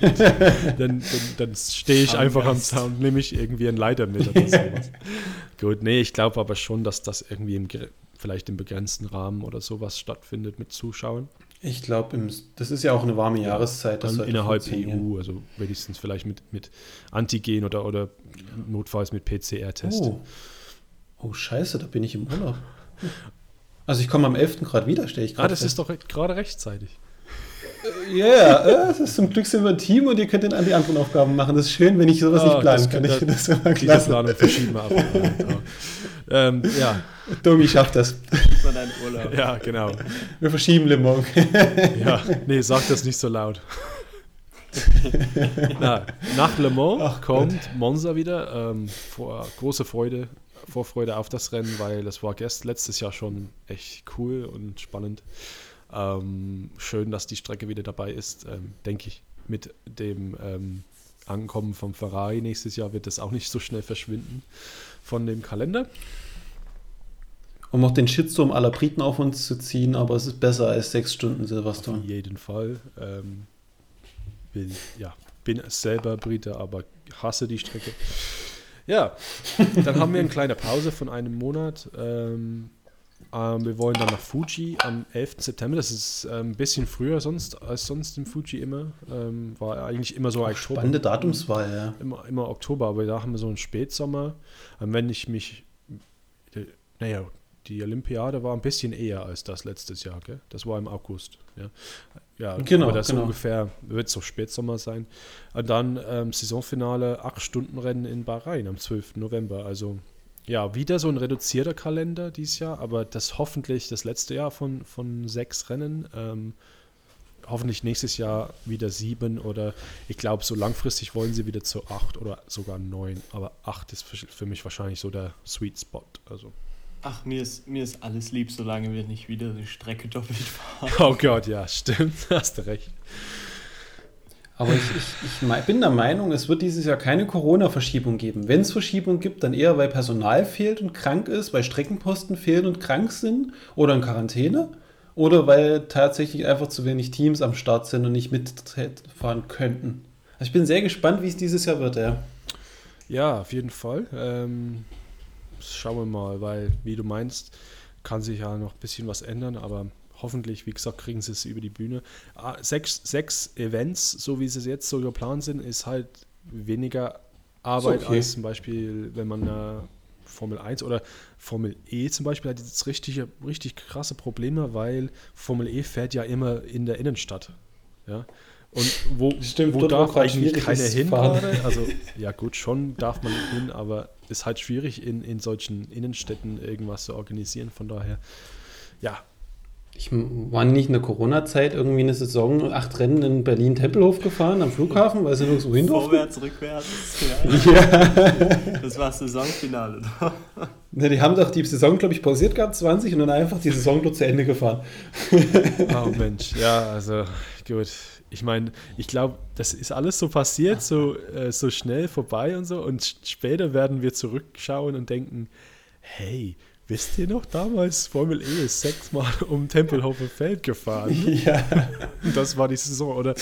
dann, dann, dann stehe ich einfach am Zaun und nehme ich irgendwie einen Leiter mit oder <laughs> sowas. Gut, nee, ich glaube aber schon, dass das irgendwie im, vielleicht im begrenzten Rahmen oder sowas stattfindet mit Zuschauern. Ich glaube, das ist ja auch eine warme Jahreszeit. Das innerhalb EU, also wenigstens vielleicht mit, mit Antigen oder, oder notfalls mit PCR-Test. Oh. oh, scheiße, da bin ich im Urlaub. Also ich komme am 11. Grad wieder, stelle ich gerade Ah, das fest. ist doch gerade rechtzeitig. Ja, yeah, äh, zum Glück sind wir ein Team und ihr könnt dann an die anderen Aufgaben machen. Das ist schön, wenn ich sowas oh, nicht planen kann. Ich finde das immer klasse. Diese Planung verschieben wir ab. ähm, ja. Domi schafft das. Von deinem Urlaub. Ja, genau. Wir verschieben Le Mans. ja, nee, sag das nicht so laut. <laughs> Na, nach Le Mans Ach, kommt Gott. Monza wieder. Ähm, vor, große Freude, Vorfreude auf das Rennen, weil das war gest letztes Jahr schon echt cool und spannend. Ähm, schön, dass die Strecke wieder dabei ist, ähm, denke ich. Mit dem ähm, Ankommen vom Ferrari nächstes Jahr wird das auch nicht so schnell verschwinden von dem Kalender. Um auch den Shitstorm aller Briten auf uns zu ziehen, aber es ist besser als sechs Stunden Silverstone. Auf jeden Fall. Ähm, bin, ja, bin selber Brite, aber hasse die Strecke. Ja, dann haben wir eine kleine Pause von einem Monat. Ähm, ähm, wir wollen dann nach Fuji am 11. September. Das ist äh, ein bisschen früher sonst als sonst im Fuji immer. Ähm, war eigentlich immer so Ach, Oktober. Spannende Datumswahl, ja. Immer, immer Oktober, aber da haben wir so einen Spätsommer. Ähm, wenn ich mich, naja, die Olympiade war ein bisschen eher als das letztes Jahr, gell? Das war im August. Ja, ja genau, aber das genau. ungefähr wird so Spätsommer sein. Und dann ähm, Saisonfinale, 8-Stunden-Rennen in Bahrain am 12. November. Also ja, wieder so ein reduzierter Kalender dieses Jahr, aber das hoffentlich das letzte Jahr von, von sechs Rennen. Ähm, hoffentlich nächstes Jahr wieder sieben oder ich glaube, so langfristig wollen sie wieder zu acht oder sogar neun. Aber acht ist für, für mich wahrscheinlich so der Sweet Spot. Also. Ach, mir ist, mir ist alles lieb, solange wir nicht wieder die Strecke doppelt <laughs> fahren. Oh Gott, ja, stimmt, <laughs> hast du recht. Aber ich, ich, ich, bin der Meinung, es wird dieses Jahr keine Corona-Verschiebung geben. Wenn es Verschiebung gibt, dann eher, weil Personal fehlt und krank ist, weil Streckenposten fehlen und krank sind oder in Quarantäne oder weil tatsächlich einfach zu wenig Teams am Start sind und nicht mitfahren könnten. Also ich bin sehr gespannt, wie es dieses Jahr wird, ja. Ja, auf jeden Fall. Ähm, schauen wir mal, weil, wie du meinst, kann sich ja noch ein bisschen was ändern, aber hoffentlich, wie gesagt, kriegen sie es über die Bühne. Ah, sechs, sechs Events, so wie sie jetzt so geplant sind, ist halt weniger Arbeit okay. als zum Beispiel, wenn man äh, Formel 1 oder Formel E zum Beispiel hat jetzt richtig, richtig krasse Probleme, weil Formel E fährt ja immer in der Innenstadt. Ja. Und wo, Stimmt, wo darf eigentlich keiner hin gerade? Also, <laughs> ja, gut, schon darf man hin, aber ist halt schwierig, in, in solchen Innenstädten irgendwas zu organisieren. Von daher, ja, ich war nicht in der Corona-Zeit irgendwie eine Saison acht Rennen in Berlin-Tempelhof gefahren am Flughafen, weil sie nur so hin Vorwärts, rückwärts. Ja. <laughs> ja. Das war das Saisonfinale. Ne, die haben doch die Saison, glaube ich, pausiert gehabt, 20 und dann einfach die Saison nur zu Ende gefahren. <laughs> Oh Mensch, ja, also gut. Ich meine, ich glaube, das ist alles so passiert, so, äh, so schnell vorbei und so. Und später werden wir zurückschauen und denken, hey, Wisst ihr noch damals, Formel E ist sechsmal <laughs> um Tempelhofer Feld gefahren? <laughs> Ja. Das war die Saison. Oder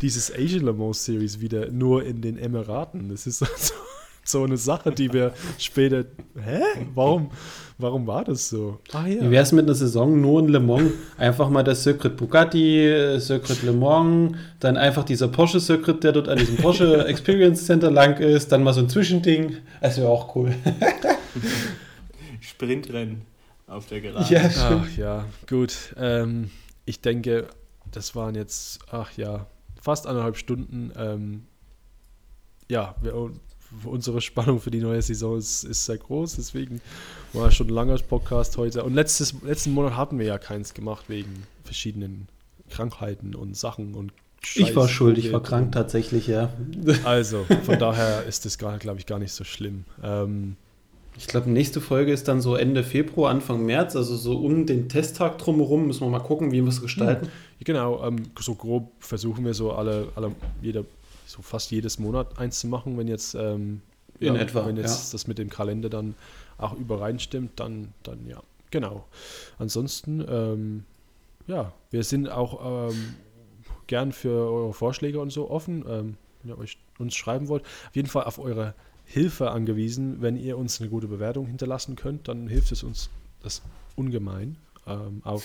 dieses Asian Le Mans Series wieder nur in den Emiraten. Das ist so, so eine Sache, die wir später. Hä? Warum, warum war das so? Ah, ja. Wie wäre es mit einer Saison nur in Le Mans? Einfach mal das Circuit Bugatti, Circuit Le Mans, dann einfach dieser Porsche Circuit, der dort an diesem Porsche Experience Center lang ist, dann mal so ein Zwischending. Das wäre auch cool. <laughs> Sprintrennen auf der Gerade. Ja, ach ja, gut. Ähm, ich denke, das waren jetzt, ach ja, fast eineinhalb Stunden. Ähm, ja, wir, unsere Spannung für die neue Saison ist, ist sehr groß, deswegen war schon ein langer Podcast heute. Und letztes, letzten Monat hatten wir ja keins gemacht wegen verschiedenen Krankheiten und Sachen und Scheiß Ich war schuld, ich war krank tatsächlich, ja. Also, von daher ist das, glaube ich, gar nicht so schlimm. Ähm, ich glaube, nächste Folge ist dann so Ende Februar, Anfang März, also so um den Testtag drumherum müssen wir mal gucken, wie wir es gestalten. Ja, genau, ähm, so grob versuchen wir so alle, alle jeder, so fast jedes Monat eins zu machen, wenn jetzt, ähm, ja, etwa, wenn jetzt ja. das mit dem Kalender dann auch übereinstimmt, dann, dann ja, genau. Ansonsten, ähm, ja, wir sind auch ähm, gern für eure Vorschläge und so offen, ähm, wenn ihr euch uns schreiben wollt. Auf jeden Fall auf eure Hilfe angewiesen. Wenn ihr uns eine gute Bewertung hinterlassen könnt, dann hilft es uns das ungemein. Ähm, auf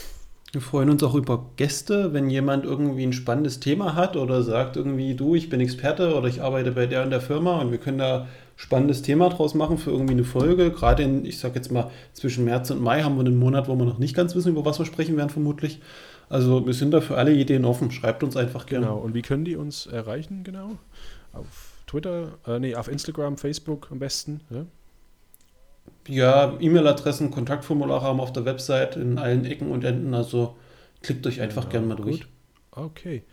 wir freuen uns auch über Gäste, wenn jemand irgendwie ein spannendes Thema hat oder sagt irgendwie, du, ich bin Experte oder ich arbeite bei der und der Firma und wir können da spannendes Thema draus machen für irgendwie eine Folge. Gerade in, ich sag jetzt mal, zwischen März und Mai haben wir einen Monat, wo wir noch nicht ganz wissen, über was wir sprechen werden, vermutlich. Also wir sind da für alle Ideen offen. Schreibt uns einfach gerne. Genau. Und wie können die uns erreichen, genau? Auf Twitter, äh, nee, auf Instagram, Facebook am besten. Ja, ja E-Mail-Adressen, Kontaktformulare haben wir auf der Website in allen Ecken und Enden. Also klickt euch einfach genau, gerne mal durch. Gut. Okay.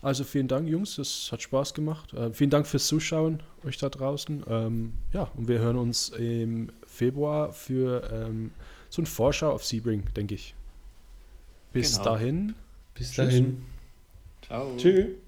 Also vielen Dank, Jungs. Das hat Spaß gemacht. Äh, vielen Dank fürs Zuschauen, euch da draußen. Ähm, ja, und wir hören uns im Februar für ähm, so ein Vorschau auf Sebring, denke ich. Bis genau. dahin. Bis Tschüss. dahin. Ciao. Tschüss.